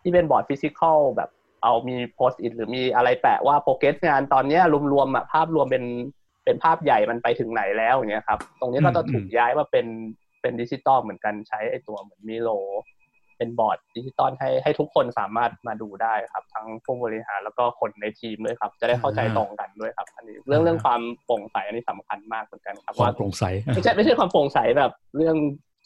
ที่เป็นบอร์ด physical แบบเอามี Post-it หรือมีอะไรแปะว่า progress งานตอนเนี้ยรวมๆอะภาพรวมเป็นเป็นภาพใหญ่มันไปถึงไหนแล้วอย่างเงี้ยครับตรงนี้ก็จะถูกย้ายมาเป็นเป็นดิจิตอลเหมือนกันใช้ไอตัวเหมือน Miro เป็นบอร์ดดิจิตอลให้ให้ทุกคนสามารถมาดูได้ครับ ทั้งผู้บริหารแล้วก็คนในทีมด้วยครับ จะได้เข้าใจอ่าตรงกันด้วยครับ อันนี้เรื่องเรื่องความโปร่งใสอันนี้สำคัญมากเหมือนกันครับความว่าโปร่งใสไม่ใช่ไม่ใช่ความโปร่งใสแบบเรื่อง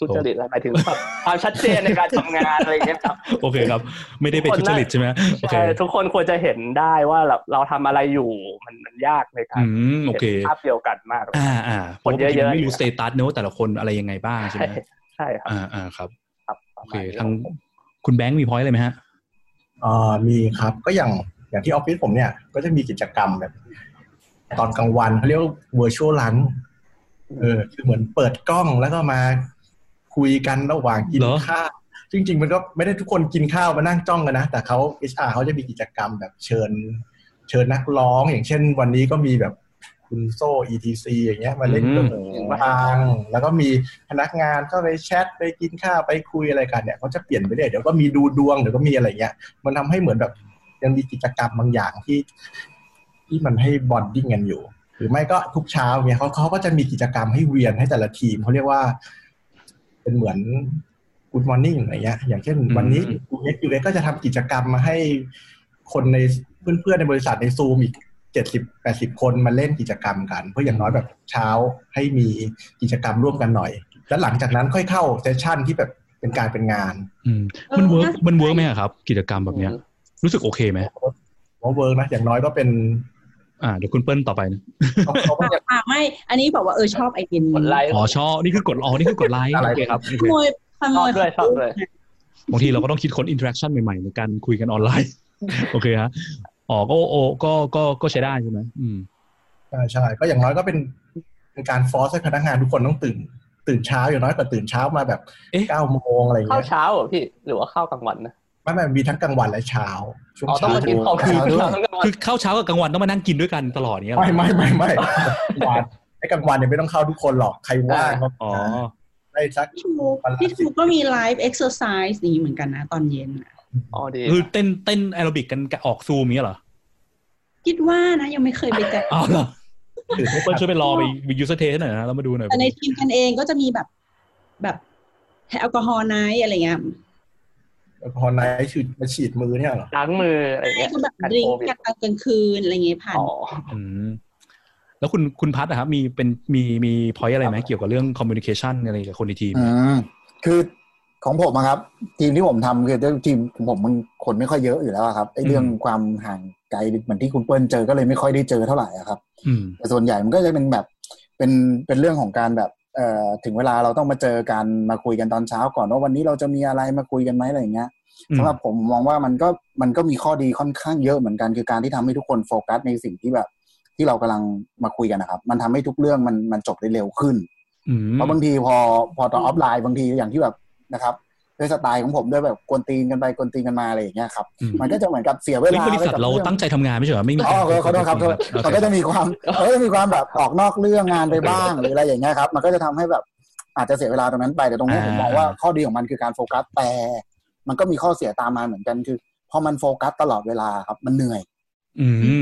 ทุจริตอะไรหมายถึงแบบความชัดเจนในการทำงานอะไรอย่างเงี้ยครับ โอเคครับ ไม่ได้ไปทุจริตใช่ไหมโอเคใช่ทุกคนควรจะเห็นได้ว่าเราเราทำอะไรอยู่มันมันยากในการอืมโอเคเห็นภาพเดียวกันมากเลยอ่าอ่าเพคนราะว่าบางทีเยอะๆไม่รู้ status เนอะว่าแต่ละคนอะไรยังไงบ้างใช่ไหใช่มใช่ครับอ่าอ่าครับครับป โอระเคมาณนี้ทางคุณแบงค์มี point อะไรไหมฮะเอ่อมีครับก็อย่างอย่างที่ออฟฟิศผมเนี่ย ก็จะมีกิจกรรมแบบ ตอนกลางวันเขาเรียกว่า virtual lunch เออคือเหมือนเปิดกล้องแล้วก็มาคุยกันระหว่างกินเหรอข้าวจริง ๆ มันก็ไม่ได้ทุกคนกินข้าวมานั่งจ้องกันนะ แต่เขา HR เขาจะมีกิจกรรมแบบเชิญ เชิญนักร้อง อย่างเช่น วันนี้ก็มีแบบ คุณโซ่ ETC อย่างเงี้ยมาเล่นอืมดนตรีฟังแล้วก็มีพนักงานก็ไปแชทไปกินข้าวไปคุยอะไรกันเนี่ยเขาจะเปลี่ยนไปเรื่อยเดี๋ยวก็มีดูดวงเดี๋ยวก็มีอะไรเงี้ย มันทำให้เหมือนแบบยังมีกิจกรรมบางอย่างที่ที่มันให้บอนดิ้งกันอยู่ หรือไม่ก็ทุกเช้าเนี่ยเขาเขาก็จะมีกิจกรรมให้เวียนให้แต่ละทีมเขาเรียกว่า เป็นเหมือน Good Morning อะไรเงี้ยอย่างเช่นอืมวันนี้ UX UX ก็จะทำกิจกรรมมาให้คนในเพื่อนๆในบริษัทในซูมอีก เจ็ดสิบแปดสิบคนมาเล่นกิจกรรมกัน เพื่ออย่างน้อยแบบเช้าให้มีกิจกรรมร่วมกันหน่อย แล้วหลังจากนั้นค่อยเข้า session ที่แบบเป็นการเป็นงาน อืมมัน work มัน work ไหมอะครับ กิจกรรมแบบเนี้ย รู้สึกโอเคไหมว่า work นะอย่างน้อยก็เป็น อ่าเดี๋ยวคุณเปิ้ลต่อไปนะเขาเขาก็จะอะไม่ อันนี้บอกว่าเออชอบไอเดียนี้กดไลค์อ๋อชอบนี่คือกดอ๋อนี่คือกดไลค์อะไรโอเคครับโอขเคโมยขโมยชอบด้วยชอบด้วยบางทีเราก็ต้องคิดค้น interaction ใหม่ๆในการคุยกันออนไลน์ โอเคฮะ อ๋อก็โอก็ก็ก็ใช้ได้ใช่ไหมอืมใช่ใช่ก็อย่างน้อยก็เป็นเป็นการ force ให้พนักงานทุกคนต้องตื่น ตื่นเช้าอย่างน้อยกว่าตื่นเช้ามาแบบเอ๊ะเก้าโมงอะไรอย่างเข้าเงี้ยเช้าเหรอพี่หรือว่าเข้ากลางวันนะไม่ไม่มีทั้งกลางวันและเช้าช่วงอ๋อต้องเช้ามากินข้าวเช้าด้วยทั้งกลางวันคือเข้าเช้ากับกลางวันต้องมานั่งกินด้วยกันตลอดเนี้ยเหรอไม่ไม่ไม่ไม่กลางวันไอ้กลางวันเนี่ยไม่ต้องเข้าทุกคนหรอกใครว่างก็อ๋อได้สักพี่ทูพี่ทูก็มีไลฟ์เอ็กซ์เซอร์ไซส์นี้เหมือนกันนะตอนเย็นน่ะ อ๋อดีคือเต้นเต้นแอโรบิกกันออกซูมเนี้ยเหรอ คิดว่านะ ยังไม่เคยไปแจกอ๋อเหรอตื่นไม่เปิ้ลทันช่วยไปรอไปยูสเทสหน่อยนะแล้วมาดูหน่อยแต่ในทีมกันเองก็จะมีแบบแบบแอลกอฮอล์ไนท์อะไรเงี้ยพอไนท์ฉีดมาฉีดมือเนี่ยเหรอล้างมืออะไรเงี้ยก็แบบกันดริงโคก์วิดกันตอนกลางคืนอะไรเงี้ยผ่านอ๋ออืมแล้วคุณคุณพัทนะครับมีเป็นมีมีพอยอะไรไหมเกี่ยวกับเรื่องคอมมูนิเคชันอะไรกับคนในทีมอืมคือ ของผมอะครับ ทีมที่ผมทำคือทีมของผมมันคนไม่ค่อยเยอะอยู่แล้วอะครับไอ้เรื่องความห่างไกลเหมือนที่คุณเปิ้ลเจอก็เลยไม่ค่อยได้เจอเท่าไหร่อะครับอืมแต่ส่วนใหญ่มันก็จะเป็นแบบเป็นเป็นเรื่องของการแบบเอ่อถึงเวลาเราต้องมาเจอกันมาคุยกันตอนเช้าก่อนว่าวันนี้เราจะมีอะไรมาคุยกันไหมอะไรอย่างเงี้ยอืมสำหรับผมมองว่ามันก็มันก็มีข้อดีค่อนข้างเยอะเหมือนกันคือการที่ทำให้ทุกคนโฟกัสในสิ่งที่แบบ ที่เรากำลังมาคุยกันนะครับ มันทำให้ทุกเรื่องมันมันจบได้เร็วขึ้นอืมเพราะบางทีพอพอตอนออฟไลน์บางทีอย่างที่แบบ นะครับด้วยสไตล์ของผมด้วยแบบกวนตีนกันไปกวนตีนกันมาอะไรอย่างเงี้ยครับอืมมันก็จะเหมือนกับเสียเวเฮ้ยลาบริษัทไปกับเราองตั้งใจทำงานไม่ใช่เหรอไม่มีอ๋อขอโทษครับโอมันเคก็จะมีความมันก็จะมีความแบบออกนอกเรื่องงานไปบ้างหรืออะไรอย่างเงี้ยครับ มันก็จะทำให้แบบอาจจะเสียเวลาตรงนั้นไปแต่ตรงนี้ผมมองว่าข้อดีของมันคือการโฟกัสแต่ มันก็มีข้อเสียตามมาเหมือนกันคือพอมันโฟกัสตลอดเวลาครับมันเหนื่อยอื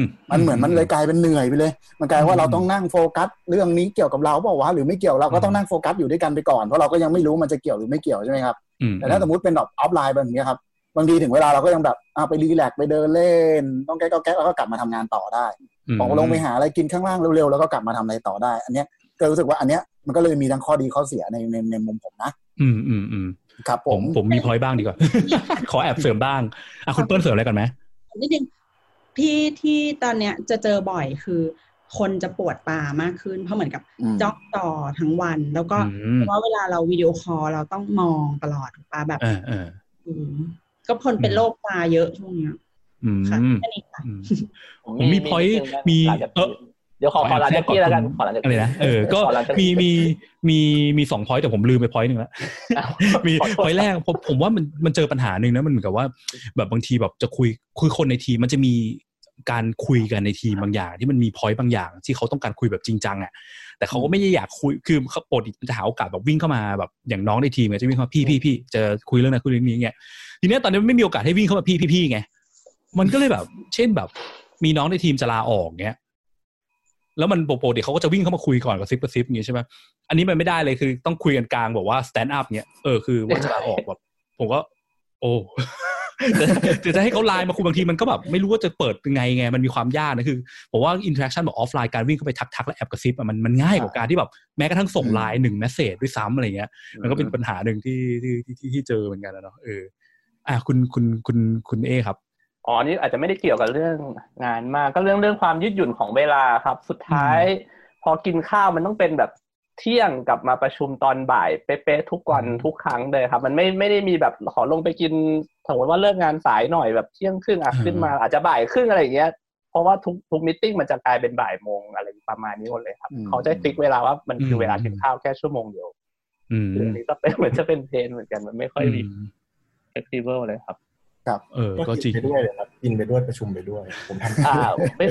มมันเหมือนมันเลยกลายเป็นเหนื่อยไปเลย มันกลายว่าเราต้องนั่งโฟกัสเรื่องนี้เกี่ยวกับเราเปล่าวะหรือไม่เกี่ยวเราก็ต้องนั่งโฟกัสอยู่ด้วยกันไปก่อนเพราะเราก็ยังไม่รู้มันจะเกี่ยวหรือไม่เกี่ยวใช่ไหมครับอืมแต่ถ้าสมมติเป็นแบบออฟไลน์แบบนี้ครับบางทีถึงเวลาเราก็ยังแบบเอาไปรีแลกซ์ไปเดินเล่น ต้องแก๊กก็แก๊กแล้วก็กลับมาทำงานต่อได้มออกลงไปหาอะไรกินข้างล่างเร็วๆแล้วก็กลับมาทำอะไรต่อได้ อันเนี้ยก็รู้สึกว่าอันเนี้ยมันก็เลยมีทั้งข้อดีข้อเสียในในในมุมผมนะ อืมอืมอืมครับผผมมผมมีพอยบ้างดีกว่า ขอแอบเสริมบ้างอะคุณเปิ้ลเสริมอะไรกันไหมนิดนึง พี่ที่ตอนเนี้ยจะเจอบ่อยคือ คนจะปวดตามากขึ้น เพราะเหมือนกับอืมจ้องต่อทั้งวัน แล้วก็อืมเพราะว่าเวลาเราวิดีโอคอลเราต้องมองตลอดถูกปะแบบเออเอออืมก็คนเป็นโรคตาเยอะช่วงเนี้ยอืมค่ะแค่นี้ค่ะอืมผมมี point มีหลังจากเอ่อเดี๋ยวขอขอหลังจากพี่แล้วกันขอหลังจากอะไรนะเออก็ขอหลังจากมีมีมีมีสอง point แต่ผมลืมไป point หนึ่งแล้วอ้าวมีขอโทษ point แรกผมผมว่ามันมันเจอปัญหาหนึ่งนะมันเหมือนกับว่า แบบบางทีแบบจะคุยคุยคนในทีมมันจะมี การคุยกันในทีมบางอย่าง ที่มันมี point บางอย่าง ที่เขาต้องการคุยแบบจริงจังอะแต่เขาก็ไม่ได้อยากคุยคือเขาปกติจะหาโอกาสแบบวิ่งเข้ามาแบบอย่างน้องในทีมไงจะวิ่งเข้ามาพี่พี่พี่จะคุยเรื่องนั้นคุยเรื่องนี้เงี้ยทีเนี้ยตอนนี้ไม่มีโอกาสให้วิ่งเข้ามาพี่พี่พี่ไงมันก็เลยแบบ เช่นแบบ มีน้องในทีมจะลาออกเงี้ยแล้วมันปกติเขาก็จะวิ่งเข้ามาคุยก่อนกระซิบกระซิบอย่างงี้ใช่ไหมอันนี้มันไม่ได้เลยคือต้องคุยกันกลางแบบว่า stand up เนี้ยเออคือว่าจะลาออกแบบผมก็ โอ้ แต่จะให้เขาไลน์มาคุยบางทีมันก็แบบไม่รู้ว่าจะเปิดยังไงไงมันมีความยากนะคือผมว่า interaction แบบออฟไลน์การวิ่งเข้าไปทักทักและแอบกระซิบอะมันมันง่ายกว่าการที่แบบแม้กระทั่งส่งไลน์หนึ่ง message ด้วยซ้ำอะไรเงี้ยมันก็เป็นปัญหาหนึ่งที่ที่ที่ที่ที่เจอเหมือนกันนะเนาะเอออะคุณคุณคุณคุณเอครับอ๋ออันนี่อาจจะไม่ได้เกี่ยวกับเรื่องงานมากก็เรื่องเรื่องความยืดหยุ่นของเวลาครับ สุดท้าย พอกินข้าวมันต้องเป็นแบบ เที่ยงกลับมาประชุมตอนบ่ายเป๊ะๆทุกวันอืมทุกครั้งเลยครับ มันไม่ไม่ได้มีแบบขอลงไปกินสมมติว่าเลิกงานสายหน่อยแบบเที่ยงครึ่งอะขึ้นมาอาจจะบ่ายครึ่งอะไรอย่างเงี้ยเพราะว่าทุกทุกมิ팅มันจะกลายเป็นบ่ายโมงอะไรประมาณนี้หมดเลยครับอืมเขาจะฟิกเวลาว่ามันคือเวลากินข้าวแค่ชั่วโมงเดียวอืมเรื่องนี้ก็เป็นเหมือนจะเป็นเพนเหมือนกันมันไม่ค่อยมีอืม flexible เลยครับเออก็ก็จริกิงนไปด้วยเลยครับกินไปด้วยประชุมไปด้วย ผมทำอ่าไม่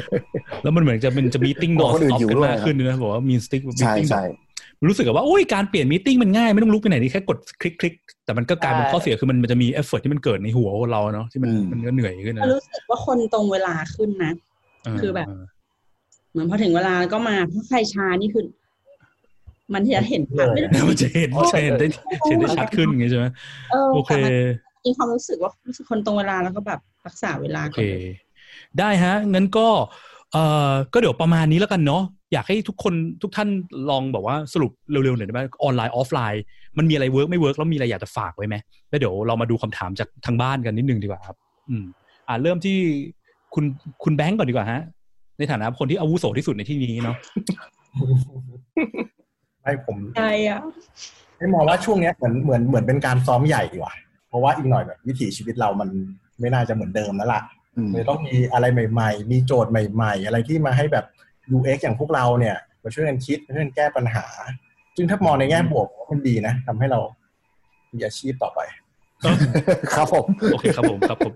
แล้วมันเหมือนจะเป็นจะมีติ้งนอนคนอื่นสต็อปอยู่กันด้วยมากขึ้นนะบอกว่ามีสติ๊กมีใช่ติ้งใช่ รู้สึกว่าโอ้ยการเปลี่ยนมีติ้งมันง่ายไม่ต้องลุกไปไหนนี่แค่กดคลิกคลิกแต่มันก็กลายเป็นข้อเสียคือมันมันจะมีเอฟเฟกที่มันเกิดในหัวเราเนาะที่มันมันก็เหนื่อยขึ้นนะรู้สึกว่าคนตรงเวลาขึ้นนะ คือแบบ เหมือนพอถึงเวลาก็มาถ้าใครช้านี่คือมันจะเห็นชัดไม่ได้มันจะเห็นจะเห็นได้เห็นได้ชัดขึ้นอย่างงี้ใช่ไหมเออโอเคแต่มันมีความรู้สึกว่ารู้สึกคนตรงเวลาแล้วก็แบบรักษาเวลาโอก่เคอนได้ฮะงั้นก็เอ่อก็เดี๋ยวประมาณนี้แล้วกันเนาะ อยากให้ทุกคนทุกท่านลองแบบว่าสรุปเร็วๆหน่อยได้ไหมออนไลน์ออฟไลน์ มันมีอะไร work ไม่ work แล้วมีอะไรอยากจะฝากไว้ไหมแล้วเดี๋ยวเรามาดูคำถามจากทางบ้านกันนิดนึงดีกว่าครับ อืม อ่าเริ่มที่คุณคุณแบงก์ก่อนดีกว่าฮะ ในฐานะคนที่อาวุโสที่สุดในที่นี้เนาะไม่ผมใช่อะให้มองว่าช่วงเนี้ยเหมือนเหมือนเหมือนเป็นการซ้อมใหญ่ดีกว่าเพราะว่าอีกหน่อยแบบวิถีชีวิตเรามันไม่น่าจะเหมือนเดิมแล้วล่ะอืมเลยต้องมีอะไรใหม่ ๆ มีโจทย์ใหม่ ๆ อะไรที่มาให้แบบ UX อย่างพวกเราเนี่ยมาช่วยกันคิดมาช่วยกันแก้ปัญหา ซึ่งถ้ามองในแง่บวกผมว่ามันดีนะทำให้เรามีอาชีพต่อไปครับผมโอเคครับผมครับผม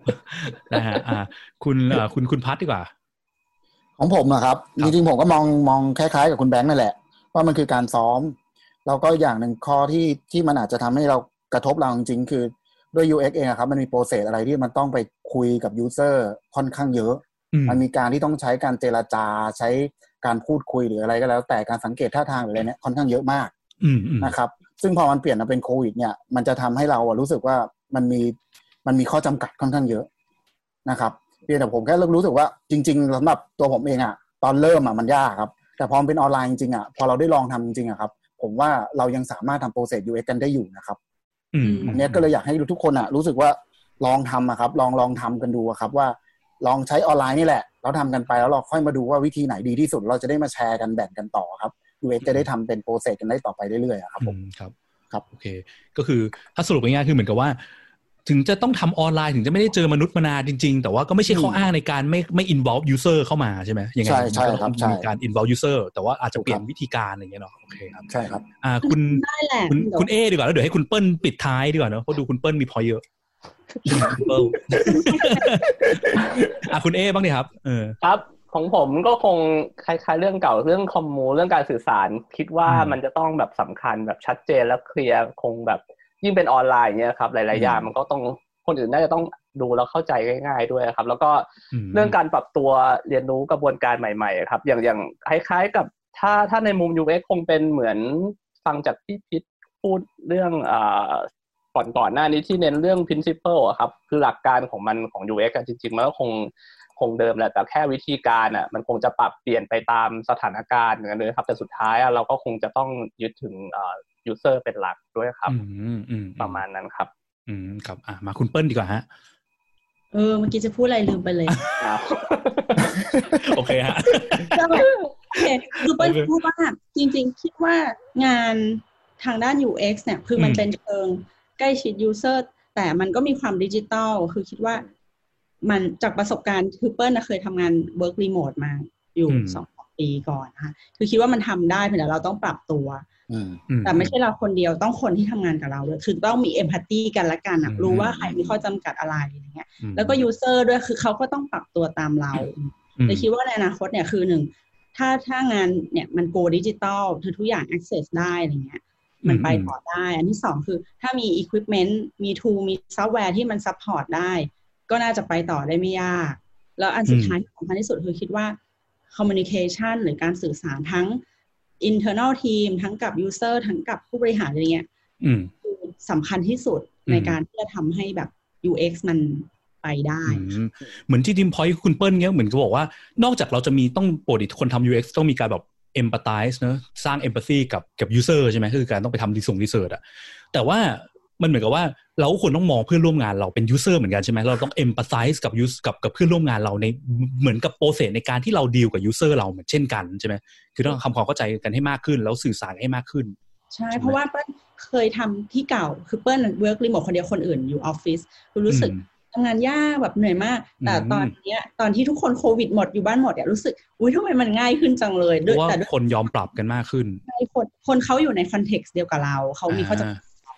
นะฮะอ่า คุณอ่าคุณคุณพัทดีกว่า ของผมนะครับครัจบริงๆผมก็มองมองคล้ายๆ กับคุณแบงค์นั่นแหละ ว่ามันคือการซ้อม แล้วก็อย่างหนึ่งข้อที่ที่มันอาจจะทำให้เรากระทบเราจริงๆ คือด้วย UX เองอะครับ มันมีโปรเซสอะไรที่มันต้องไปคุยกับยูเซอร์ค่อนข้างเยอะอื มมันมีการที่ต้องใช้การเจรจาใช้การพูดคุยหรืออะไรก็แล้ว แต่การสังเกตท่าทางหรืออะไรเนี่ยค่อนข้างเยอะมากอืมอืมนะครับ ซึ่งพอมันเปลี่ยนมาเป็นโควิด เนี่ย มันจะทำให้เราอะรู้สึกว่ามันมีมันมีข้อจำกัดค่อนข้างเยอะนะครับเพียงแต่ผมแค่เริ่มรู้สึกว่าจริง ๆสำหรับตัวผมเองอะตอนเริ่มอะมันยากครับ แต่พอมันเป็นออนไลน์จริงๆอะพอเราได้ลองทำจริงๆอะครับ ผมว่าเรายังสามารถทำโปรเซส UX กันได้อยู่นะครับอืมอันเนี้ยก็เลยอยากให้ทุกคนอะรู้สึกว่าลองทำอะครับ ลองลองทำกันดูอะครับว่า ลองใช้ออนไลน์นี่แหละ เราทำกันไปแล้วเราค่อยมาดูว่าวิธีไหนดีที่สุด เราจะได้มาแชร์กันแบ่งกันต่อครับ UX จะได้ทำเป็นโปรเซสกันได้ต่อไปเรื่อยๆอะครับผมอืมครับครับโอเค ก็คือถ้าสรุปง่ายๆคือเหมือนกับว่า ถึงจะต้องทำออนไลน์ถึงจะไม่ได้เจอมนุษย์มานานจริง ๆ แต่ว่าก็ไม่ใช่ข้ออ้างในการไม่ไม่ involve user เข้ามาใช่ไหมยังไงใช่ใช่มันก็ครับต้องใช่มีการ involve user แต่ว่าอาจจะเปลี่ยนถูกครับวิธีการอะไรอย่างเงี้ยเนาะโอเคครับใช่ครับอ่าคุณได้แหละคุณเดี๋ยวคุณเอดีกว่าแล้วเดี๋ยวให้คุณเปิ้ลปิดท้ายดีกว่าเนาะเพราะดูคุณเปิ้ลมีพอเยอะคุณเปิ้ล อะคุณเอบ้างดิครับเออครับของผมก็คงคล้ายๆ เรื่องเก่าเรื่องคอมมูเรื่องการสื่อสาร คิดว่าอืมมันจะต้องแบบสำคัญแบบชัดเจนและเคลียร์คงแบบยิ่งเป็นออนไลน์เนี่ยครับ หลายๆอย่างมันก็ต้องคนอื่นน่าจะต้องดูแล้วเข้าใจง่าย ๆด้วยครับ แล้วก็มเรื่องการปรับตัวเรียนรู้กระบวนการใหม่ ๆ ครับ อย่างอย่างคล้าย ๆ กับถ้าถ้าในมุม UX คงเป็นเหมือนฟังจากพี่พิษพูดเรื่องอ่า ก่อนก่อนหน้านี้ที่เน้นเรื่อง principle อะครับ คือหลักการของมันของ UX อะจริง ๆ มันก็คงคงเดิมแหละแต่แค่วิธีการอะมันคงจะปรับเปลี่ยนไปตามสถานการณ์กันเลยครับ แต่สุดท้ายอะเราก็คงจะต้องยึดถึงอ่า user เป็นหลักด้วยครับอืมอืมประมาณนั้นครับ อืมครับอะมาคุณเปิ้ลดีกว่าฮะเออเมื่อกี้จะพูดอะไรลืมไปเลยอ้าวโอเคฮะโอเคคือเปิ้ลโอเคพูดว่าจริง ๆ คิดว่างานทางด้าน UX เนี่ย คือมันอืมเป็นเชิง ใกล้ชิด user แต่มันก็มีความดิจิตอลคือคิดว่า มันจากประสบการณ์คือเปิ้ลน่ะเคยทำงาน work remote มาอยู่สองสามปีก่อนนะคะคือคิดว่ามันทำได้เพียงแต่เราต้องปรับตัวอืมอืแต่ไม่ใช่เราคนเดียวต้องคนที่ทำงานกับเราด้วยคือต้องมี empathy กันละกันอะอืมรู้ว่าใครมีข้อจำกัดอะไรอย่างเงี้ยอืมแล้วก็ user ด้วยคือเขาก็ต้องปรับตัวตามเราอืมเลยคิดว่าในอนาคตเนี่ยคือหนึ่งถ้าถ้างานเนี่ยมัน go digital คือทุกอย่าง access ได้อะไรเงี้ย มันไปต่อได้ อันที่สองคือ ถ้ามี equipment มี tool มีซอฟต์แวร์ที่มัน support ได้ ก็น่าจะไปต่อได้ไม่ยาก แล้วอันสุดท้ายที่สำคัญที่สุดคือคิดว่า communication หรือการสื่อสารทั้ง internal team ทั้งกับ user ทั้งกับผู้บริหารอะไรเงี้ยอืมคือสำคัญที่สุดอืมในการที่จะทำให้แบบ UX มันไปได้อืมเหมือนที่ทีมพอยคุณเปิ้ลเงี้ยเหมือนจะบอกว่านอกจากเราจะมีต้องปกติคนทำ UX ต้องมีการแบบ empathize เนอะสร้าง empathy กับกับ user ใช่ไหมคือการต้องไปทำรีส่งรีเสิร์ชอะแต่ว่ามันเหมือนกับว่าเราก็ควรต้องมองเพื่อนร่วมงานเราเป็น user เหมือนกันใช่ไหมเราต้อง empathize กับ use กับกับเพื่อนร่วมงานเราในเหมือนกับ process ในการที่เราดีลกับ user เราเหมือนเช่นกันใช่ไหมคือต้องทำความเข้าใจกันให้มากขึ้น แล้วสื่อสารให้มากขึ้นใช่ใช่ไหมเพราะว่าเปิ้ลเคยทำที่เก่า คือเปิ้ล work remote คนเดียวคนอื่นอยู่ออฟฟิศคือรู้สึกอืม ทำงานยากแบบเหนื่อยมาก แต่อืมตอนเนี้ยตอนที่ทุกคนโควิดหมดอยู่บ้านหมดเนี่ยรู้สึกอุ้ยทำไมมันง่ายขึ้นจังเลยเพด้วยราะว่าแต่ด้วยคนยอมปรับกันมากขึ้นคนคนเขาอยู่ใน context เดียวกับเราเขามีเขาใจะอ่า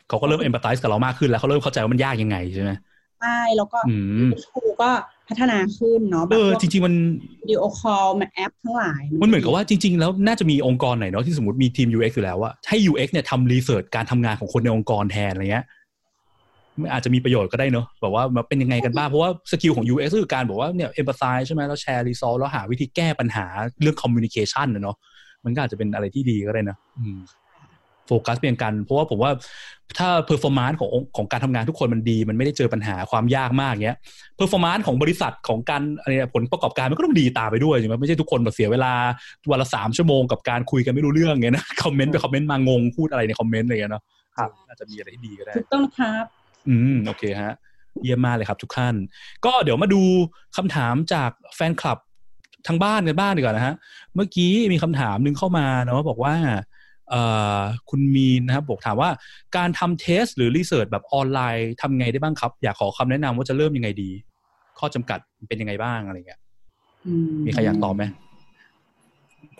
เขาก็เริ่ม empathize กับเรามากขึ้นแล้วเขาเริ่มเข้าใจว่ามันยากยังไงใช่ไหมใช่แล้วก็อืม tool ก็พัฒนาขึ้นเนาะแบเอบอพวกจริง ๆ มันวิดีโอคอลมาแอปทั้งหลาย มันเหมือนกับว่าจริง ๆ แล้วน่าจะมีองค์กรไหนเนาะที่สมมติมีทีม UX อยู่แล้วว่าให้ UX เนี่ยทำ research การทำงานของคนในองค์กรแทนอะไรเงี้ยมัน อาจจะมีประโยชน์ก็ได้เนาะแบบว่ามันเป็นยังไงกันบ้าง เพราะว่า skill ของ UX ก็คือการบอกว่าเนี่ย empathize ใช่ไหมแล้ว share result แล้วหาวิธีแก้ปัญหาเรื่อง communication นะเนาะมันก็อาจจะเป็นอะไรที่ดีก็ได้นะอืมโฟกัสเพียงกัน เพราะว่าผมว่าถ้า performance ของของการทำงานทุกคนมันดี มันไม่ได้เจอปัญหาความยากมากเงี้ย performance ของบริษัทของการอะไรผลประกอบการมันก็ต้องดีตามไปด้วยใช่ไหมไม่ใช่ทุกคนมาเสียเวลาวันละสามชั่วโมงกับการคุยกันไม่รู้เรื่องเงี้ยนะ comment ไป comment มางงพูดอะไรใน comment อะไรเงี้ยเนาะครับน่าจะมีอะไรที่ดีก็ได้ถูกต้องครับ อืมโอเคฮะ เยี่ยมมากเลยครับทุกท่าน ก็เดี๋ยวมาดูคำถามจากแฟนคลับทางบ้านกันบ้างดีกว่านะฮะ เมื่อกี้มีคำถามหนึ่งเข้ามาเนาะบอกว่าเอ่อคุณมีนนะครับบอกถามว่าการทำเทสหรือรีเสิร์ชแบบออนไลน์ทำไงได้บ้างครับ อยากขอคำแนะนำว่าจะเริ่มยังไงดี ข้อจำกัดเป็นยังไงบ้างอะไรเงี้ยอืมมีใครอยากตอบไหม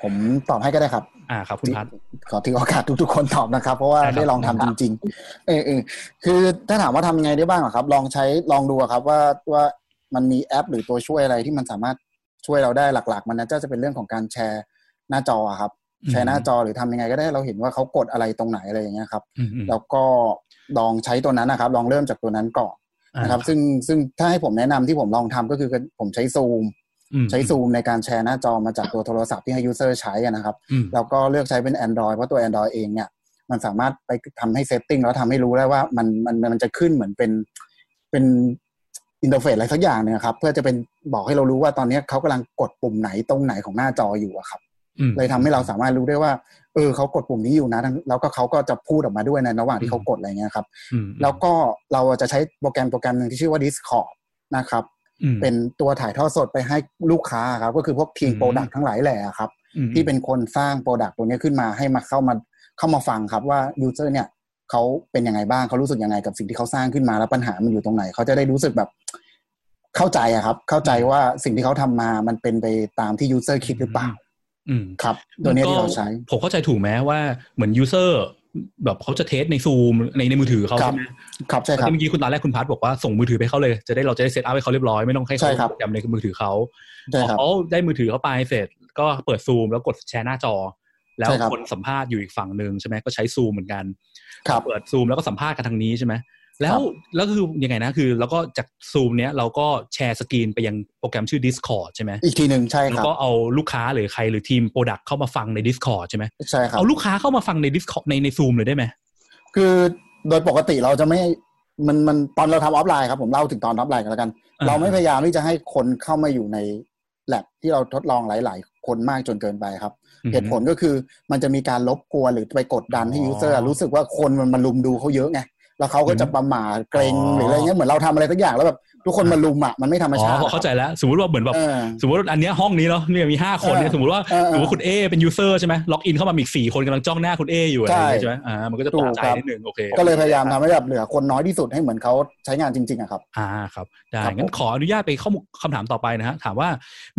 ผมตอบให้ก็ได้ครับ อ่าครับคุณพัฒขอถือโอกาสทุกๆ คนตอบนะครับ เพราะว่าได้ครับได้ลองทำจริง ๆ เออเออคือถ้าถามว่าทำยังไงได้บ้างอะครับ ลองใช้ลองดูอะครับว่าว่ามันมีแอป หรือตัวช่วยอะไรที่มันสามารถช่วยเราได้หลัก ๆ มันน่าจะเป็นเรื่องของการแชร์หน้าจออะครับแชร์หน้าจอหรือทำยังไงก็ได้เราเห็นว่าเขากดอะไรตรงไหนอะไรอย่างเงี้ยครับอืมอืมแล้วก็ลองใช้ตัวนั้นนะครับ ลองเริ่มจากตัวนั้นก่อนนะครับ ซึ่งซึ่งถ้าให้ผมแนะนำที่ผมลองทำก็คือผมใช้ซูมอืม ใช้ซูมในการแชร์หน้าจอมาจากตัวโทรศัพท์ที่ให้ยูเซอร์ใช้อะนะครับอืมแล้วก็เลือกใช้เป็น Android เพราะตัว Android เองเนี่ยมันสามารถไปทำให้ setting แล้วทำให้รู้ได้ว่ามันมันมันจะขึ้นเหมือนเป็นเป็น interface อะไรสักอย่างเนี่ยครับ เพื่อจะเป็นบอกให้เรารู้ว่าตอนนี้เขากำลังกดปุ่มไหนตรงไหนของหน้าจออยู่อะครับอืมเลยทำให้เราสามารถรู้ได้ว่า เออเขากดปุ่มนี้อยู่นะทั้งแล้วก็เขาก็จะพูดออกมาด้วยในระหว่างที่เขากดอะไรเงี้ยครับอืมแล้วก็เราจะใช้โปรแกรมโปรแกรมหนึ่งที่ชื่อว่า Discord นะครับอืม เป็นตัวถ่ายทอดสดไปให้ลูกค้าครับ ก็คือพวกทีมอืม product ทั้งหลายแหละครับอืมที่เป็นคนสร้าง product ตัวนี้ขึ้นมาให้มาเข้ามาเข้ามาฟังครับว่า user เนี่ยเขาเป็นยังไงบ้างเขารู้สึกยังไงกับสิ่งที่เขาสร้างขึ้นมาแล้วปัญหามันอยู่ตรงไหนเขาจะได้รู้สึกแบบเข้าใจอะครับ เข้าใจว่าสิ่งที่เขาทำมามันเป็นไปตามที่ user คิดหรือเปล่า อืมครับ ตัวเนี้ยที่เราใช้ ผมเข้าใจถูกไหมว่าเหมือน user แบบเขาจะ test ในซูมในในมือถือเขาครัใช่บไหมครับใช่ครับเมื่อกี้คุณตอนแรกคุณพัทบอกว่าส่งมือถือไปเขาเลยจะได้เราจะได้ setup ให้เขาเรียบร้อยไม่ต้องให้ใช่เขาครับโปรแกรมในมือถือเขาใช่ครับเขาได้มือถือเขาไปเสร็จ ก็เปิดซูมแล้วกดแชร์หน้าจอ แล้วใช่ครับคนสัมภาษณ์อยู่อีกฝั่งหนึ่งใช่ไหมก็ใช้ซูมเหมือนกันครับเปิดซูมแล้วก็สัมภาษณ์กันทางนี้ใช่ไหม แล้วครับแล้วคือยังไงนะคือ แล้วก็จากซูมเนี้ยเราก็ share screen ไปยังโปรแกรมชื่อ Discord ใช่ไหมอีกทีหนึ่งใช่แล้ควรับก็เอาลูกค้าหรือใครหรือทีม product เข้ามาฟังใน Discord ใช่ไหมใช่ครับ เอาลูกค้าเข้ามาฟังใน Discord ในในซูมเลยได้ไหม คือโดยปกติเราจะไม่มันมันตอนเราทำออฟไลน์ครับผมเล่าถึงตอนออฟไลน์กันแล้วกันอ่าเราไม่พยายามที่จะให้คนเข้ามาอยู่ในแลบที่เราทดลองหลาย ๆ คนมากจนเกินไปครับเหตุผลก็คือมันจะมีการรบกวนหรือไปกดดันให้เอ่อ user รู้สึกว่าคนมันมารุมดูเขาเยอะไง แล้วเขาก็จะประหม่าเกร็งเอ่อหรืออะไรเงี้ยเหมือนเราทำอะไรสักอย่างแล้วแบบทุกคนมารุมอะมันไม่ธรรมชาติอ๋อเข้าใจแล้ว สมมติว่าเหมือนแบบเออสมมติว่าอันเนี้ยห้องนี้เนาะเนี่ยมีห้าคนเนี่ยเออสมมติว่าเออเออสมมติว่าคุณเอเป็น user ใช่ไหมล็อกอินเข้ามามีอีกสี่คนกำลังจ้องหน้าคุณเออยู่อะไรอย่างเงี้ยใช่ใช่ไหมอ่ามันก็จะตถูกกใจครับนิดนึงโอเคก็เลยพยายามทำให้แบบเหลือคนน้อยที่สุดให้เหมือนเขาใช้งานจริงๆอะครับอ่าครับได้ครับงั้นผมขออนุญาตไปเข้าคำถามต่อไปนะฮะถามว่า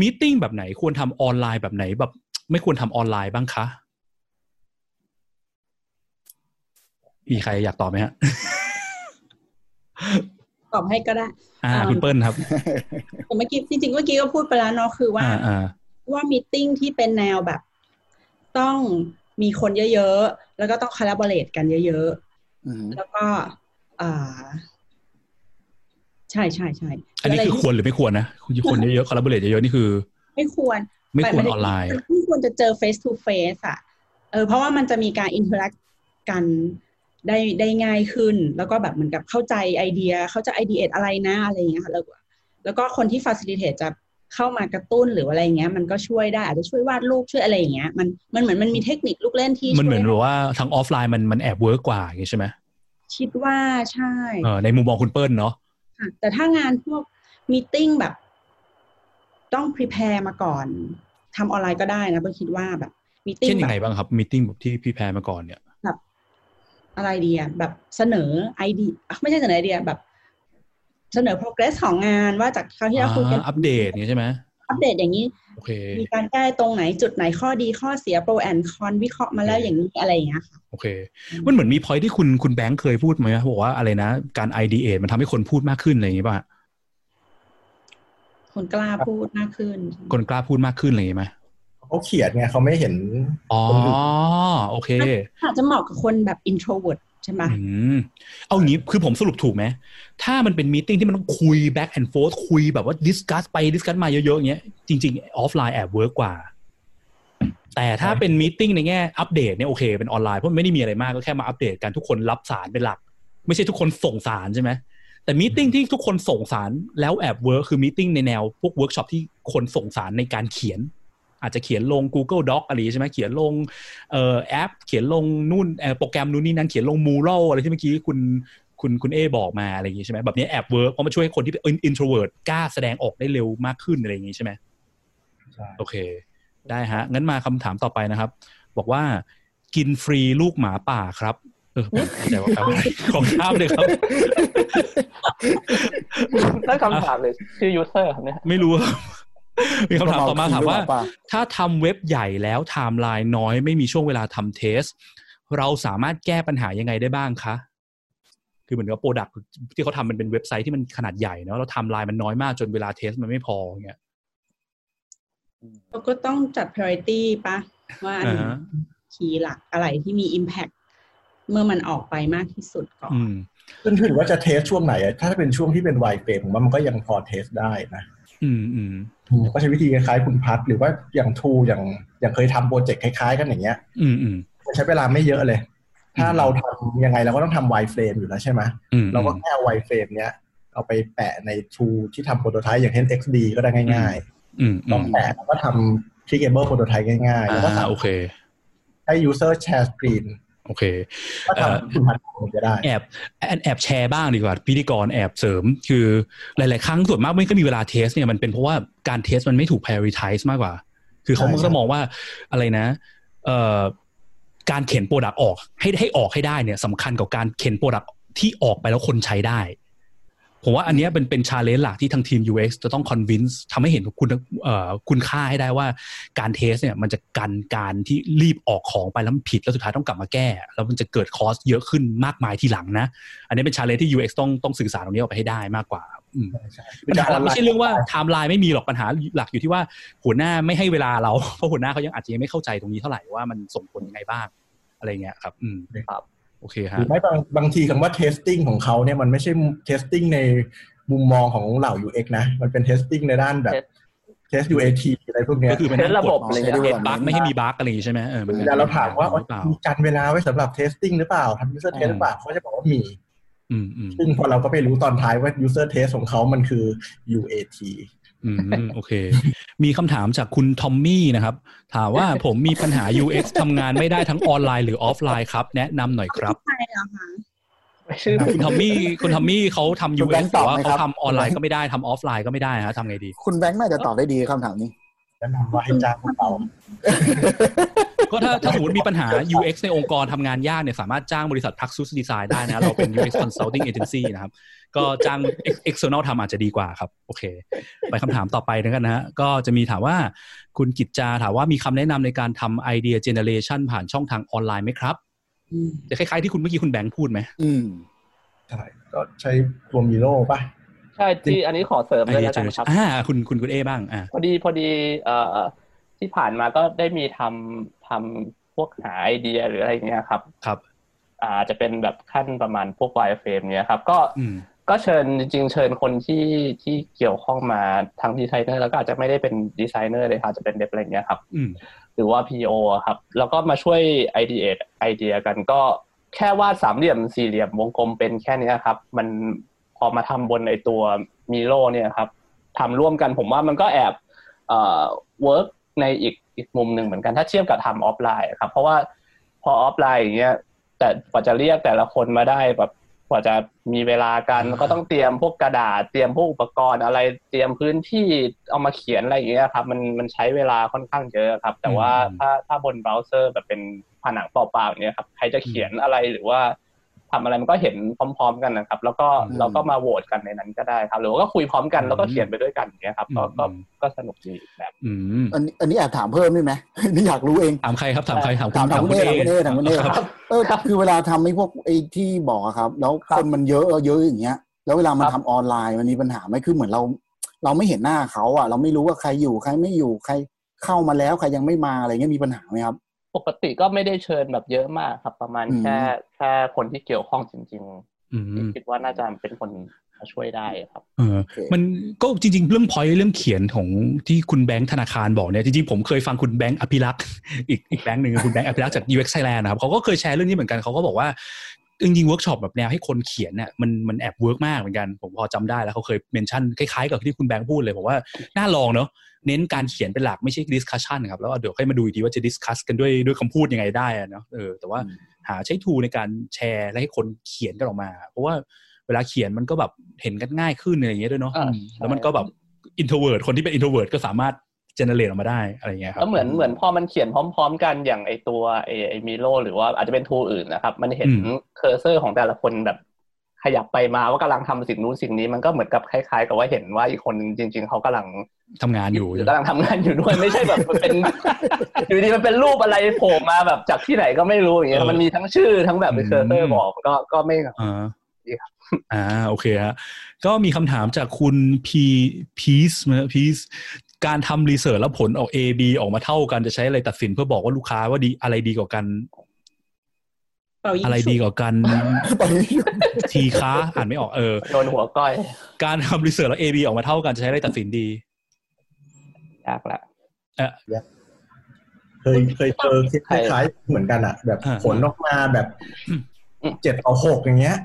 มีติ้งแบบไหนควรทำออนไลน์แบบไหนแบบ ไม่ควรทำออนไลน์บ้างคะ มีใครอยากตอบไหมฮะตอบให้ก็ได้ อ่าอ่าคุณเปิ้ลครับแต่เมื่อกี้จริงๆเมื่อกี้ก็พูดไปแล้วเนาะคือว่าอ่าอ่าว่ามีติ้งที่เป็นแนวแบบ ต้องมีคนเยอะๆ แล้วก็ต้อง collaborate กันเยอะอืมๆแล้วก็อ่าใช่ใช่ใช่อันนี้คือควรหรือไม่ควรนะคุณคนเยอะๆคอลลาบอร์เรทเยอะๆนี่คือ ไม่ควร ไม่ควรออนไลน์ไม่ควรจะเจอ face to face อะเออเพราะว่ามันจะมีการ interact กัน ได้ได้ง่ายขึ้น แล้วก็แบบเหมือนกับเข้าใจไอเดีย เขาจะไอเดียอะไรนะอะไรอย่างเงี้ยค่ะแล้วแล้วก็คนที่ facilitate จะเข้ามากระตุ้นหรืออะไรอย่างเงี้ยมันก็ช่วยได้อาจจะช่วยวาดรูปช่วยอะไรอย่างเงี้ยมันมันเหมือนมันมีเทคนิคลูกเล่นที่มันเหมือนช่วยแบบว่าทางออฟไลน์มันมันแอบ work กว่าอย่างงี้ใช่ไหมคิดว่าใช่เออในมุมมองคุณเปิ้ลเนาะค่ะแต่ถ้างานพวก meeting แบบ ต้อง prepare มาก่อนทำออนไลน์ก็ได้นะเปิ้ลคิดว่าแบบ meeting เช่นแบบยังไงบ้างครับ meeting แบบที่ prepare มาก่อนเนี่ยแบบ อะไรดีอะแบบเสนอไอเดียไม่ใช่เสนอไอเดียแบบ เสนอ progress ของงานว่าจากคราวที่เราคุยกันอ่าอัปเดตอย่างงี้ใช่ไหมอัปเดตอย่างนี้โอเคมีการแก้ตรงไหนจุดไหนข้อดีข้อเสีย pro and con วิเคราะห์มาแล้วอย่างนี้อะไรอย่างเงี้ยค่ะโอเค มันเหมือนมีพอยที่คุณคุณแบงค์เคยพูดไหมบอกว่าอะไรนะ การ ideate มันทำให้คนพูดมากขึ้นอะไรอย่างงี้ป่ะคนกล้าพูดมากขึ้น คนกล้าพูดมากขึ้นอะไรอย่างงี้ไหม เขาเขียนไงเขาไม่เห็นอ๋อคนอื่นโอเคอาจจะเหมาะกับคนแบบ introvert ใช่ไหมอืมเอางี้คือผมสรุปถูกไหม ถ้ามันเป็น meeting ที่มันต้องคุย back and forth คุยแบบว่า discuss ไป discuss มาเยอะๆอย่างเงี้ยจริง ๆ ออฟไลน์แอบ work กว่า แต่ถ้าเป็น meeting ในแง่อัปเดตเนี่ยโอเคเป็นออนไลน์เพราะมันไม่ได้มีอะไรมากก็แค่มาอัปเดตกันทุกคนรับสารเป็นหลัก ไม่ใช่ทุกคนส่งสารใช่ไหมแต่ meeting ที่ทุกคนส่งสารแล้วแอบ work คือ meeting ในแนวพวกเวิร์กช็อปที่คนส่งสารในการเขียน อาจจะเขียนลง Google Doc อะไรใช่ไหมเขียนลงเอ่อแอป เขียนลงนู่นเอ่อโปรแกรมนู่นนี่นั่นเขียนลง Mural อะไรที่เมื่อกี้คุณคุณคุณเอบอกมาอะไรอย่างงี้ใช่ไหมแบบนี้แอบ work เพราะมันช่วยให้คนที่เป็น introvert กล้าแสดงออกได้เร็วมากขึ้นอะไรอย่างงี้ใช่ไหมใช่โอเค ได้ฮะ งั้นมาคำถามต่อไปนะครับ บอกว่ากินฟรีลูกหมาป่าครับเออไม่เข้าใจว่าแปลว่าอะไรขอข้ามเลยครับนั่นคำถามเลยชื่อ user ครับเนี่ยไม่รู้ครับ มีคำถามต่อมาถามว่าเป่ะถ้าทำเว็บใหญ่แล้วไทม์ไลน์น้อยไม่มีช่วงเวลาทำ test เราสามารถแก้ปัญหายังไงได้บ้างคะคือเหมือนกับ product ที่เขาทำมันเป็นเว็บไซต์ที่มันขนาดใหญ่เนาะแล้วไทม์ไลน์มันน้อยมากจนเวลา test มันไม่พออย่างเงี้ยเราก็ต้องจัด priority ปะว่าอันไหนอ่าฮะ key หลักอะไรที่มี impact เมื่อมันออกไปมากที่สุดก่อนอืมขึ้นถึงว่าจะเทสช่วงไหนอะถ้าเป็นช่วงที่เป็น wireframe ผมว่ามันก็ยังพอ test ได้นะ อืมอืม ก็ใช้วิธีคล้ายๆคุณพัดหรือว่าอย่างทูอย่างอย่างเคยทำโปรเจกต์คล้าย ๆ กันอย่างเงี้ย อืมอืมใช้เวลาไม่เยอะเลย ถ้าอืมเราทำยังไงเราก็ต้องทำ wireframe อยู่แล้วใช่ไหมอืมเราก็แค่เอา wireframe เนี้ยเอาไปแปะใน tool ที่ทำ prototype อย่างเช่น XD ก็ได้ง่ายอืมๆอืมต้องแปะแล้วก็ทำ clickable โปรโตไทป์ง่ายๆแล้วก็อ่าโอเคให้ user share screen โอเคก็ทำคุณพั ดคงจะได้แอบแอบแอบแชร์บ้างดีกว่าพิธีกรแอบเสริม คือหลาย ๆ ครั้งส่วนมากไม่ก็มีเวลา test เนี่ยมันเป็นเพราะว่าการ test มันไม่ถูก prioritize มากกว่า คือเขาใช่มันก็จะมองว่าอะไรนะ เอ่อการเข็น product ออกให้ให้ออกให้ได้เนี่ยสำคัญกับการเข็น product ที่ออกไปแล้วคนใช้ได้ ผมว่าอันเนี้ยเป็นเป็น challenge หลักที่ทางทีม UX จะต้อง convince ทำให้เห็นคุณเอ่อคุณค่าให้ได้ว่าการ test เนี่ยมันจะกันการที่รีบออกของไปแล้วมันผิดแล้วสุดท้ายต้องกลับมาแก้ แล้วมันจะเกิด cost เยอะขึ้นมากมายทีหลังนะ อันนี้เป็น challenge ที่ UX ต้องต้องสื่อสารตรงนี้ออกไปให้ได้มากกว่าอืมใช่ปัญหาหลักไม่ใช่เรื่องว่าไทม์ไลน์ไม่มีหรอกปัญหาหลักอยู่ที่ว่าหัวหน้าไม่ให้เวลาเราเพราะหัวหน้าเขายังอาจจะยังไม่เข้าใจตรงนี้เท่าไหร่ว่ามันส่งผลยังไงบ้างอะไรเงี้ยครับ อืมครับ โอเคฮะหรือไม่บางบางทีคำว่า testing ของเขาเนี่ยมันไม่ใช่ testing ในมุมมองของเหล่า UX นะ มันเป็น testing ในด้านแบบ test UAT อะไรพวกเนี้ยก็คือเป็นเทสระบบกอะไรดเงี้ยเทสบั๊กไม่ให้มีบั๊กอะไรอย่างงี้ใช่ไหมเออมันเวลาเราถามว่าหรือเปล่ามีกันเวลาไว้สำหรับ testing หรือเปล่าทำ user test หรือเปล่าเขาจะบอกว่ามีอืมอืมซึ่งพอเราก็ไปรู้ตอนท้ายว่า user test ของเขามันคือ UAT อืมโอเค มีคำถามจากคุณทอมมี่นะครับ ถามว่าผมมีปัญหา UX ทำงานไม่ได้ทั้งออนไลน์หรือออฟไลน์ครับ แนะนำหน่อยครับใช่เหรอคะชื่อคุณทอมมี่คุณทอมมี่เขาทำคุณแบ UX งค์ตแต่อบว่าไหมเขาครับทำออนไลน์ก็ไม่ได้ทำออฟไลน์ก็ไม่ได้ฮะทำไงดี คุณแบงค์น่าจะตอบได้ดีคำถามนี้ แนะนำว่าให้จ้างพวกเราก็ถ้าถ้าสมมติมีปัญหา UX ในองค์กรทำงานยากเนี่ยสามารถจ้างบริษัท Praxis Design ได้นะ เราเป็น UX Consulting Agency นะครับ ก็จ้าง ex- external ทำอาจจะดีกว่าครับ โอเค ไปคำถามต่อไปนะกันนะฮะก็จะมีถามว่าคุณกิจจาถามว่ามีคำแนะนำในการทำไอเดีย generation ผ่านช่องทางออนไลน์ไหมครับอืมจะคล้ายๆที่คุณเมื่อกี้คุณแบงค์พูดไหมอืมใช่ก็ใช้ตัวมิโลป่ะใช่ที่อันนี้ขอเสริมไอเลยเดียแล้วกันครับ generation อ่าคุณคุณคุณเอบ้างอ่าพอดีพอดีเอ่อที่ผ่านมาก็ได้มีทำทำพวกหาไอเดียหรืออะไรอย่างเงี้ยครับครับ อาจจะเป็นแบบขั้นประมาณพวก wireframe เนี้ยครับ ก็อืมก็เชิญจริง ๆ เชิญคนที่ที่เกี่ยวข้องมาทั้งดีไซเนอร์แล้วก็อาจจะไม่ได้เป็นดีไซเนอร์เลยครับอาจจะเป็น dev อะไรอย่างเงี้ยครับอืมหรือว่า PO อะครับ แล้วก็มาช่วยไอเดียไอเดียกันก็แค่วาดสามเหลี่ยมสี่เหลี่ยมวงกลมเป็นแค่เนี้ยครับ มัน พอมาทำบนไอตัวMiro เนี่ยครับทำร่วมกันผมว่ามันก็แอบเอ่อ work ในอีกอีกมุมหนึ่งเหมือนกันถ้าเทียบกับทำออฟไลน์ครับเพราะว่าพอออฟไลน์อย่างเงี้ยแต่กว่าจะเรียกแต่ละคนมาได้แบบกว่าจะมีเวลากันก็ต้องเตรียมพวกกระดาษเตรียมพวกอุปกรณ์อะไรเตรียมพื้นที่เอามาเขียนอะไรอย่างเงี้ยครับ มันมันใช้เวลาค่อนข้างเยอะครับ แต่ว่าถ้าถ้าบนเบราว์เซอร์แบบเป็นผนังเปล่าๆอย่างเงี้ยครับใครจะเขียนอะไรหรือว่า ทำอะไรมันก็เห็นพร้อม ๆ กันนะครับ แล้วก็อืมเราก็มาโหวตกันในนั้นก็ได้ครับ หรือว่าก็คุยพร้อมกันอืมแล้วก็เขียนไปด้วยกันอย่างเงี้ยครับก็ก็อืมก็สนุกดีอีกแบบอืมอันนี้อันนี้แอบถามเพิ่มได้ไหมนี่อยากรู้เองถามใครครับถามใครถามถามถามคุณเอถามคุณเอถามคุณเอครับเออคือเวลาทำไอ้พวกไอ้ที่บอกอะครับ แล้วคนมันเยอะเยอะอย่างเงี้ย แล้วเวลามันครัทำบออนไลน์มันมีปัญหาไหมคือเหมือนเรา เราไม่เห็นหน้าเขาอะเราไม่รู้ว่าใครอยู่ใครไม่อยู่ใครเข้ามาแล้วใครยังไม่มาอะไรเงี้ยมีปัญหาไหมครับ ปกติก็ไม่ได้เชิญแบบเยอะมากครับ ประมาณอืมแค่แค่คนที่เกี่ยวข้องจริงอืมคิดว่าน่าจะเป็นคนมาช่วยได้ครับ เออ มันก็จริง ๆ เรื่องพอยเรื่องเขียนของที่คุณแบงค์ธนาคารบอกเนี่ยจริงๆผมเคยฟังคุณแบงค์อภิรักษ์อีกอีกแบงค์หนึ่งคุณแบงค์อภิรักษ์จาก UX Thailand นะครับเขาก็เคยแชร์เรื่องนี้เหมือนกันเขาก็บอกว่า จริงๆเวิร์กช็อปแบบแนวให้คนเขียนเนี่ยมันมันแอบ work มากเหมือนกัน ผมพอจำได้แล้วเขาเคย mention คล้ายๆ กับที่คุณแบงค์พูดเลยบอกว่าน่าลองเนาะเน้นการเขียนเป็นหลักไม่ใช่ discussion ครับแล้วเดี๋ยวค่อยมาดูอีกทีว่าจะ discuss กันด้วยด้วยคำพูดยังไงได้อะเนาะเออแต่ว่าหาใช้ tool ในการแชร์และให้คนเขียนกันออกมา เพราะว่าเวลาเขียนมันก็แบบเห็นกันง่ายขึ้นอะไรอย่างเงี้ยด้วยเนาะอ่าอืมแล้วมันก็แบบ introvert คนที่เป็น introvert ก็สามารถ generate ออกมาได้อะไรอย่างเงี้ยครับแล้วเหมือนเหมือนพอมันเขียนพร้อม ๆ กันอย่างไอตัวไอไอ Miro หรือว่าอาจจะเป็น tool อื่นนะครับ มันเห็นอืม cursor ของแต่ละคนแบบขยับไปมาว่ากำลังทำสิ่งนู้นสิ่งนี้มันก็เหมือนกับคล้าย ๆ กับว่าเห็นว่าอีกคนนึงจริง ๆเขากำลังทำงานอยู่หรือกำลังทำงานอยู่ด้วยไม่ใช่แบบมันเป็นอยู่ดีมันเป็นรูปอะไรโผล่มาแบบจากที่ไหนก็ไม่รู้อย่างเงี้ยเออมันมีทั้งชื่อทั้งแบบเป็น cursor อืมบอกก็ก็ไม่อ่าดีครับอ่าโอเคฮะก็มีคำถามจากคุณพีพีซนะพีซ การทำ research แล้วผลออก A B ออกมาเท่ากันจะใช้อะไรตัดสินเพื่อบอกว่าลูกค้าว่าดีอะไรดีกว่ากันเป่ายิงอะไรฉุบดีกว่ากันไปทีค้าอ่านไม่ออกเออโดนหัวก้อย การทำรีเสิร์ชแล้ว A B ออกมาเท่ากันจะใช้อะไรตัดสินดียากละเคยเคยเจอคล้ายๆเหมือนกันอะแบบอ่าผลออกมาแบบอืมเจ็ดต่อหกอย่างเงี้ย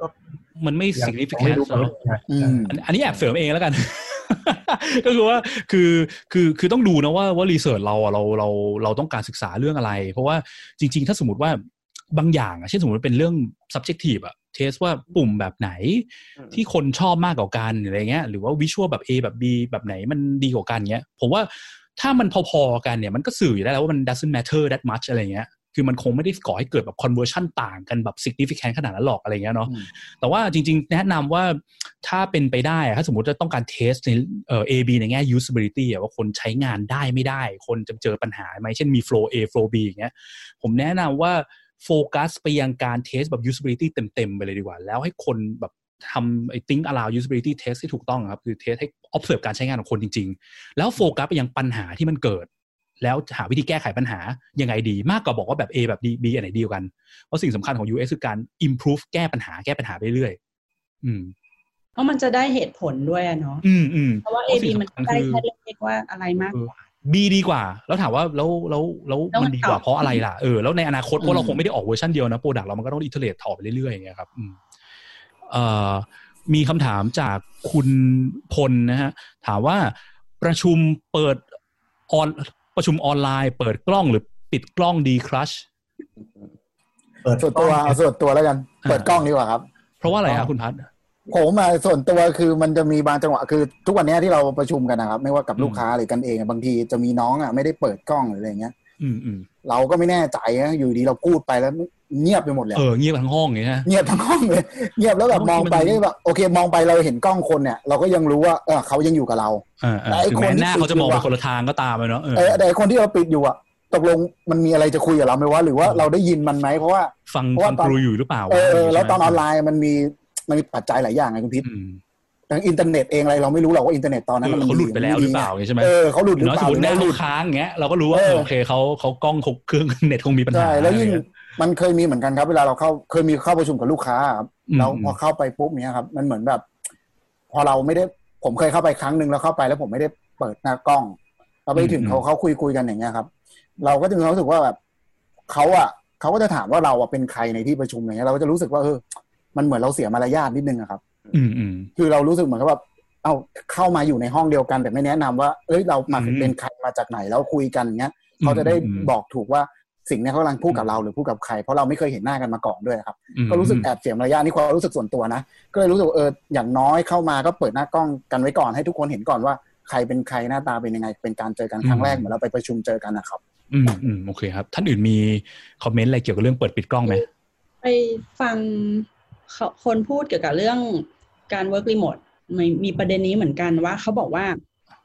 อืมอ่ามันไม่ยัง significant ไม่รู้เนอะว่าอืมอันอันนี้แอบเสริมเองแล้วกัน ก็คือว่าคือคือคือต้องดูนะว่าว่ารีเสิร์ชเราอะเราเราเราต้องการศึกษาเรื่องอะไร เพราะว่าจริง ๆ ถ้าสมมติว่าบางอย่างอะเช่นสมมติเป็นเรื่อง subjective อะเทสว่าปุ่มแบบไหนอืมที่คนชอบมากกว่ากันหรืออะไรเงี้ยหรือว่าวิชวลแบบ A แบบ B แบบไหนมันดีกว่ากันเงี้ยผมว่าถ้ามันพอๆกันเนี่ยมันก็สื่ออยู่ได้แล้วว่ามัน doesn't matter that much อะไรเงี้ย คือมันคงไม่ได้ก่อให้เกิดแบบ conversion ต่างกันแบบ significant ขนาดนั้นหรอกอะไรเงี้ยเนาะอืมแต่ว่าจริง ๆ แนะนำว่าถ้าเป็นไปได้อะถ้าสมมติจะต้องการ test ในเอ่อ A B ในแง่ usability อะว่าคนใช้งานได้ไม่ได้ คนจะเจอปัญหาไหมเช่นมี flow A flow B อย่างเงี้ยผมแนะนำว่าโฟกัสไปยังการ test แบบ usability เต็ม ๆ ไปเลยดีกว่า แล้วให้คนแบบทำไอ้ think aloud usability test ที่ถูกต้องครับ คือ test ให้ observe การใช้งานของคนจริง ๆ แล้วโฟกัสไปยังปัญหาที่มันเกิด แล้วหาวิธีแก้ไขปัญหายังไงดี มากกว่าบอกว่าแบบ A แบบ B อันไหนดีกว่ากัน เพราะสิ่งสำคัญของ UX คือการ improve แก้ปัญหาแก้ปัญหาไปเรื่อยๆอืมเพราะมันจะได้เหตุผลด้วยอะเนาะอืมอืมเพราะว่า A เพราะ B สิ่งมันสำคัญได้คือแค่เลขว่าอะไรมากกว่าบีดีกว่า แล้วถามว่าแล้วแล้วแล้วแล้วมันมันดีกว่าต่อเพราะอะไรล่ะเออแล้วในอนาคตเพอืราะมเราคงไม่ได้ออกเวอร์ชันเดียวนะโปรดักต์เรามันก็ต้องอิเทอร์เรตต่อไปเรื่อยๆอย่างเงี้ยครับอืมเอ่อมีคำถามจากคุณพลนะฮะ ถามว่าประชุมเปิดออน ประชุมออนไลน์ เปิดกล้องหรือปิดกล้องดีครัชเปิดส่วนตัวเอาส่วนตัวแล้วกันอ่าเปิดกล้องดีกว่าครับ เพราะว่าอะไรครับคุณพัฒน์ผมมาส่วนตัวคือมันจะมีบางจังหวะคือ ทุกวันเนี้ยที่เราประชุมกันนะครับ ไม่ว่ากับอืมลูกค้าหรือกันเองอะบางทีจะมีน้องอะไม่ได้เปิดกล้องหรืออะไรเงี้ยอืมอืมเราก็ไม่แน่ใจนะอยู่ดีเราพูดไปแล้ว เงียบไปหมดเลยเออเงียบทั้งห้องอย่างเงี้ยนะเงียบทั้งห้องเลย เงียบแล้วแบบมองไปบางทีมันก็แบบโอเค มองไปเราเห็นกล้องคนเนี่ย เราก็ยังรู้ว่าเออเขายังอยู่กับเราอ่าแต่ไอ้ถึงแม้คนที่หน้าเขาจะมองไปปิดอยู่อะคนละทางก็ตามไปเนาะเออเออแต่ไอ้คนที่เราปิดอยู่อะตกลงมันมีอะไรจะคุยกับเราไหมวะหรือว่าเราได้ยินมันไหมเพราะว่าฟังเพราะฟัว่างตอนครูอยู่หรือเปล่าเออวะแล้วตอนออนไลใช่หมน์มันมีมันมีปัจจัยหลายอย่างไงคุณพิษอืมทั้งอินเทอร์เน็ตเองอะไรเราไม่รู้หรอกว่าอินเทอร์เน็ตตอนนั้นเออมันเขาหลุดไปแล้วหรือเปล่าดีอย่างงี้ใช่ไหมเออเขาหลุดหรือน้อยเปสมล่ามติหรือหน้าไม่หเขาลุดค้างอย่างเงี้ยเราก็รู้ว่าเออโอเคเขาเขากล้องเขาเครื่องเน็ตคงมีปัญหาใช่แล้วยิ่งอะไรเงี้ มันเคยมีเหมือนกันครับ เวลาเราเข้าเคยมีเข้าประชุมกับลูกค้าครับอืมแล้วพอเข้าไปปุ๊บเนี้ยครับ มันเหมือนแบบ พอเราไม่ได้ผมเคยเข้าไปครั้งหนึ่งแล้วเข้าไปแล้วผมไม่ได้เปิดหน้ากล้องเราไปถึงเขาเขาคุยคุยกันอย่างเงี้ยครับ เราก็จะมีความรู้สึกว่าแบบเขาอะเขาก็จะถามว่าเราอะเป็นใครในที่ประชุมอย่างเงี้ยเราก็จะรู้สึกว่าเออมันเหมือนเราเสียมารยาทนิดนึงอะครับ อืมอืมคือเรารู้สึกเหมือนกับแบบเอาเข้ามาอยู่ในห้องเดียวกัน แต่ไม่แนะนำว่า เอ้ยเรามาอืมเป็นใครมาจากไหนแล้วคุยกันอย่างเงี้ยเขาจะได้อืมบอกถูกว่า สิ่งเนี้ยเขากำลังพูดกับเราหรือพูดกับใคร เพราะเราไม่เคยเห็นหน้ากันมาก่อนด้วยครับอืมก็รู้สึกแอบเสียมารยาทนี่ความรู้สึกส่วนตัวนะ ก็เลยรู้สึกว่าเอออย่างน้อยเข้ามาก็เปิดหน้ากล้องกันไว้ก่อนให้ทุกคนเห็นก่อนว่าใครเป็นใครหน้าตาเป็นยังไง เป็นการเจอกันครั้งแรกเหมือนเราไปประชุมเจอกันนะครับ อืมอืมโอเคครับ ท่านอื่นมีคอมเมนต์อะไรเกี่ยวกับเรื่องเปิดปิดกล้องไหมไปฟังเขาคนพูดเกี่ยวกับเรื่องการ work remote มีมีประเด็นนี้เหมือนกันว่าเขาบอกว่า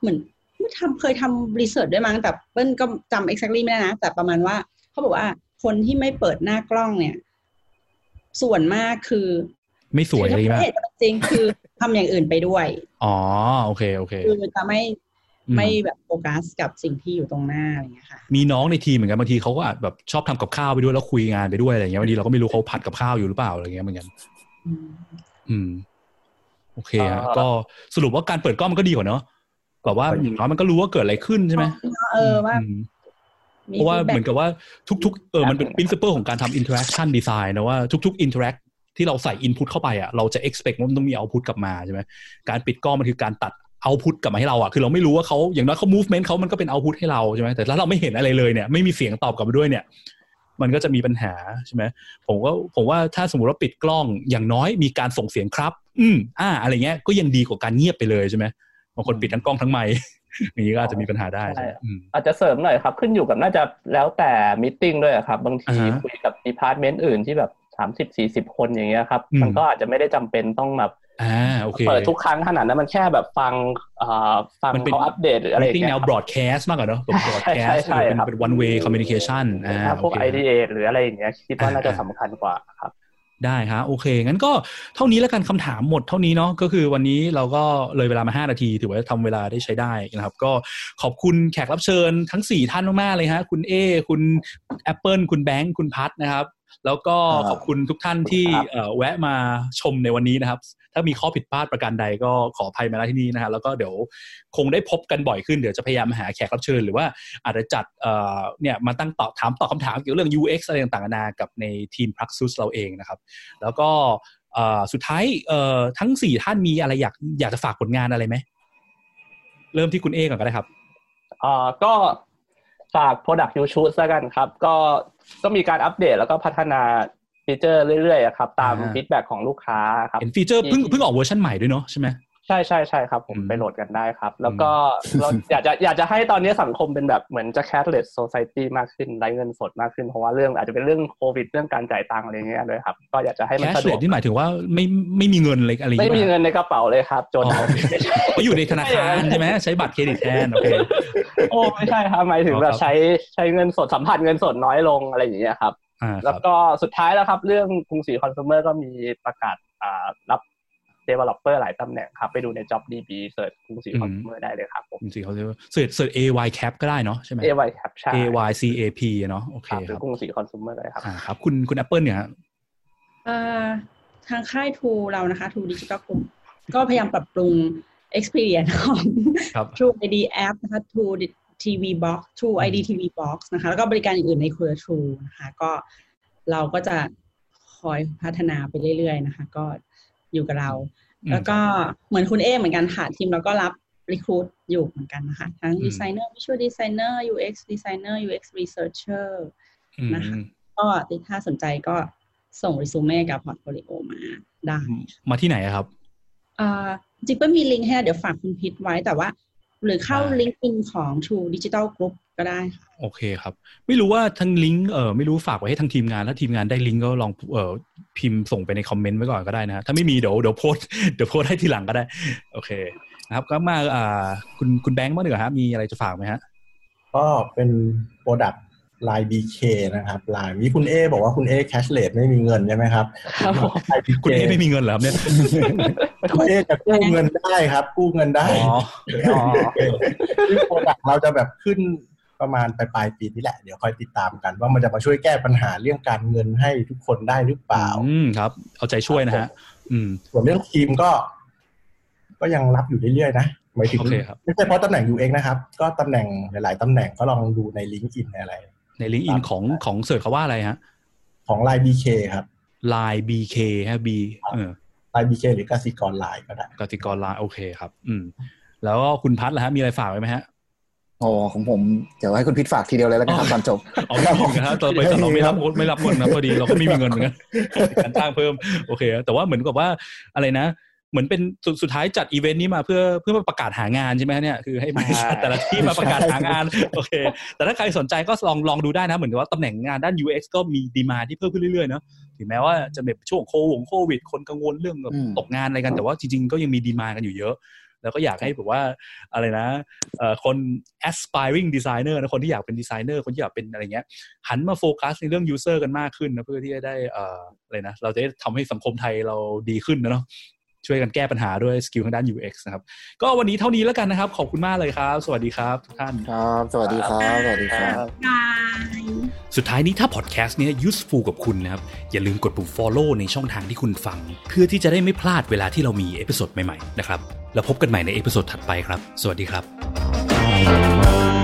เหมือนไม่ทำเคยทำรีเสิร์ชด้วยมั้งแต่เปิ้ลก็จำ exactly ไม่ได้นะ แต่ประมาณว่า เขาบอกว่าคนที่ไม่เปิดหน้ากล้องเนี่ย ส่วนมากคือ ไม่สวยอะไรคืไหมถ้าเหตุจริงคือทำอย่างอื่นไปด้วย อ๋อโอเคโอเค คือจะไม่อืมไม่แบบโฟกัสกับสิ่งที่อยู่ตรงหน้าอะไรอย่างเงี้ยค่ะ มีน้องในทีมเหมือนกันบางทีเขาก็อาจแบบชอบทำกับข้าวไปด้วยแล้วคุยงานไปด้วยอะไรอย่างเงี้ยบางทีเราก็ไม่รู้เขาผัดกับข้าวอยู่หรือเปล่าอะไรอย่างเงี้ยเหมือนกัน อืมอืมโอเคฮะเอ่อก็สรุปว่าการเปิดกล้องมันก็ดีกว่าเนอะแบบว่าอย่างน้อยมันก็รู้ว่าเกิดอะไรขึ้นใช่ไหมเออว่ามมี เพราะว่า feedback เหมือนกับว่าทุก ๆ เออมันเป็น principle ของการทำ interaction design นะว่าทุก ๆ interact ที่เราใส่ input เข้าไปอะเราจะ expect ว่ามันต้องมี output กลับมาใช่ไหมการปิดกล้องมันคือการตัด output กลับมาให้เราอะคือเราไม่รู้ว่าเขาอย่างน้อยเขา movement เขามันก็เป็น output ให้เราใช่ไหมแต่ถ้าเราไม่เห็นอะไรเลยเนี่ยไม่มีเสียงตอบกลับมาด้วยเนี่ย มันก็จะมีปัญหาใช่ไหมผมก็ผมว่าถ้าสมมติว่าปิดกล้องอย่างน้อยมีการส่งเสียงครับ อืมอ่าอะไรเงี้ยก็ยังดีกว่าการเงียบไปเลยใช่ไหมบางคนปิดทั้งกล้องทั้งไมค์ อย่างนี้ก็อาจจะมีปัญหาได้ใช่ไหมอืมอาจจะเสริมหน่อยครับ ขึ้นอยู่กับน่าจะแล้วแต่ meeting ด้วยอะครับ บางทีอ่าฮะคุยกับ department อื่นที่แบบสามสิบสี่สิบคนอย่างเงี้ยครับอืมมันก็อาจจะไม่ได้จำเป็นต้องแบบอ่าโอเคเปิดทุกครั้งขนาดนั้นมันแค่แบบฟังเอ่อฟังมันเป็นเขาอัปเดตหรืออะไรอย่าง meeting เงี้ย แนว broadcast มากกว่าเนอะแบบ broadcast ใช่ใช่หรือเป็นครับเป็น one way communication อ่าถ้าพวกโอเค ideate หรืออะไรอย่างเงี้ยคิดว่าน่าจะอ่าสำคัญกว่าครับ ได้ฮะโอเค งั้นก็เท่านี้แล้วกันคำถามหมดเท่านี้เนาะก็คือวันนี้เราก็เลยเวลามา 5 นาที ถือว่าทำเวลาได้ใช้ได้นะครับ ก็ขอบคุณแขกรับเชิญทั้ง 4 ท่านมากๆเลยฮะคุณเอ คุณ Apple คุณแบงค์คุณพัทนะครับ แล้วก็ครับขอบคุณทุกท่านที่ครับเอ่อแวะมาชมในวันนี้นะครับ ถ้ามีข้อผิดพลาดประการใดก็ขออภัยมาณที่นี่นะฮะแล้วก็เดี๋ยวคงได้พบกันบ่อยขึ้นเดี๋ยวจะพยายามหาแขกรับเชิญ หรือว่าอาจจะจัดเอ่อเนี่ยมาตั้งตอบถามตอบคำถามเกี่ยวกับเรื่อง UX อะไรต่างๆนานากับในทีม Praxis เราเองนะครับ แล้วก็เอ่อสุดท้ายเอ่อทั้งสี่ท่านมีอะไรอยากอยากจะฝากผลงานอะไรไหมเริ่มที่คุณเอก่อนก็ได้ครับเอ่อก็ ฝาก Product UCHOOSE แล้วกันครับ ก็ก็มีการอัปเดตแล้วก็พัฒนา feature เรื่อยๆอะครับ ตามอ่า feedback ของลูกค้าครับ เห็น feature เพิ่งเพิ่งออกเวอร์ชันใหม่ด้วยเนาะใช่ไหม ใช่ใช่ใช่ครับผมอืมไปโหลดกันได้ครับ แล้วก็เราอยากจะอยากจะให้ตอนนี้สังคมเป็นแบบเหมือนจะ cashless society มากขึ้นไร้เงินสดมากขึ้น เพราะว่าเรื่องอาจจะเป็นเรื่องโควิดเรื่องการจ่ายตังค์อะไรเงี้ยด้วยครับ ก็อยากจะให้มันแคชสะดวกที่หมายถึงว่าไม่ไม่มีเงินอะไรอะไรอย่างไม่เงี้ย ไม่มีเงินในกระเป๋าเลยครับจนอ๋อก็อยู่ในธนาคารใช่ไหมใช้บัตรเครดิตแทนโอเคโอ้ไม่ใช่ครับหมายถึงอ๋อครับ แบบใช้ใช้เงินสดสัมผัสเงินสดน้อยลงอะไรอย่างเงี้ยครับอ่าคแล้วบก็สุดท้ายแล้วครับ เรื่องกรุงศรีคอน sumer ก็มีประกาศอ่ารับ developer หลายตำแหน่งครับ ไปดูใน JobDB search กรุงศรี Consumer ได้เลยครับผมจริงๆเขาเรียกว่าเสิร์ชเสิร์ช AY cap ก็ได้เนาะใช่ไหม AY ครับใช่ AYCAP เนาะโอเคครับหครือรับกรุงศรีคอน sumer เลยครับอ่าครับ คุณคุณ Apple เนี่ยฮะอ่าทางค่ายทูเรานะคะทูดิจิตอลกลุ่มก็พยายามปรับปรุง experience ของครับ True ID App นะคะ True TV Box True ID TV Box นะคะ แล้วก็บริการอื่นๆในเครือ True นะคะ ก็เราก็จะคอยพัฒนาไปเรื่อยๆนะคะ ก็ อยู่กับเราอืมแล้วก็เหมือนคุณเอเหมือนกันค่ะ ทีมเราก็รับ recruit อยู่เหมือนกันนะคะ ทั้งอืม designer visual designer UX designer UX researcher อืมนะคะก็ถ้าสนใจก็ส่ง resume กับ portfolio มาได้ มาที่ไหนอะครับอ่าจริงๆก็มีลิงก์ให้นะเดี๋ยวฝากคุณพิทไว้แต่ว่า หรือเข้าได้ลิงก์อินของ True Digital Group ก็ได้ค่ะโอเคครับ ไม่รู้ว่าทั้งลิงก์เออไม่รู้ฝากไว้ให้ทางทีมงานถ้าทีมงานได้ลิงก์ก็ลองเออพิมพ์ส่งไปในคอมเมนต์ไว้ก่อนก็ได้นะฮะถ้าไม่มีเดี๋ยวเดี๋ยวโพสต์เดี๋ยวโพสต์ให้ทีหลังก็ได้ โอเคนะครับ ก็มาอ่าคุณคุณแบงค์บ้างดีกว่าฮะมีอะไรจะฝากไหมฮะก็เป็นโปรดักต์ LINE BK นะครับลายนี้คุณเอบอกว่าคุณเอ cashless ไม่มีเงินใช่ไหมครับครับผมลาย BK คุณเอไม่มีเงินเหรอครับเนี่ยคุณเอจะกู้เงินได้ครับ กู้เงินได้อ๋ออ๋อซึ่ง product เราจะแบบขึ้นประมาณปลายปลายๆปีนี้แหละ เดี๋ยวคอยติดตามกัน ว่ามันจะมาช่วยแก้ปัญหาเรื่องการเงินให้ทุกคนได้หรือเปล่า อืมครับ เอาใจช่วยนะฮะ อืม ส่วนเรื่องทีมก็ ก็ยังรับอยู่เรื่อยๆนะหมายถึงโอเคครับไม่ใช่เพราะตำแหน่ง UX นะครับ ก็ตำแหน่งหลาย ๆตำแหน่งก็ลองดูในลิงก์อินอะไร ในลิงก์อินของของเสิร์ชเขาว่าอะไรฮะ ของลาย BK ครับ Line BK ฮะ B เออลาย BK หรือกสิกรไลน์ก็ได้กติกรไลน์โอเคครับ อืม แล้วก็คุณพัทล่ะฮะมีอะไรฝากไว้ไหมฮะโอ้ของผมเดี๋ยวให้คุณพิทฝากทีเดียวเลยแล้วกันครับตอนจบเอาไม่มีนะครับตอนบริษัทเราไม่รับไม่รับเงินนะพอดีเราก็ไม่มีเงินเหมือนกันการจ้างเพิ่มโอเค แต่ว่าเหมือนกับว่าอะไรนะ เหมือนเป็นสุดสุดท้ายจัดอีเวนต์นี้มาเพื่อเพื่อมาประกาศหางานใช่ไหมฮะเนี่ยคือให้บริษัทแต่ละที่มาประกาศหางานโอเค แต่ถ้าใครสนใจก็ลองลองดูได้นะ เหมือนกับว่าตำแหน่งงานด้าน UX ก็มีดีมาที่เพิ่มขึ้นเรื่อยๆเนาะถึงแม้ว่าจะแบบช่วงโควงโควิด คนกังวลเรื่องแบบอืมตกงานอะไรกันแต่ว่าจริงๆก็ยังมีดีมากันอยู่เยอะ แล้วก็อยากให้แบบว่าอะไรนะเอ่อคน aspiring designer นะคนที่อยากเป็นดีไซเนอร์คนที่อยากเป็นอะไรเงี้ยหันมาโฟกัสในเรื่อง user กันมากขึ้นนะเพื่อที่จะได้เอ่ออะไรนะเราจะได้ทำให้สังคมไทยเราดีขึ้นนะเนาะ ช่วยกันแก้ปัญหาด้วย skill ทางด้าน UX นะครับ ก็วันนี้เท่านี้แล้วกันนะครับ ขอบคุณมากเลยครับ สวัสดีครับทุกท่านครับ สวัสดีครับ สวัสดีครับ bye สุดท้ายนี้ถ้าพอดแคสต์เนี้ย useful กับคุณนะครับ อย่าลืมกดปุ่ม follow ในช่องทางที่คุณฟัง เพื่อที่จะได้ไม่พลาดเวลาที่เรามี episode ใหม่ๆนะครับ แล้วพบกันใหม่ใน episode ถัดไปครับ สวัสดีครับ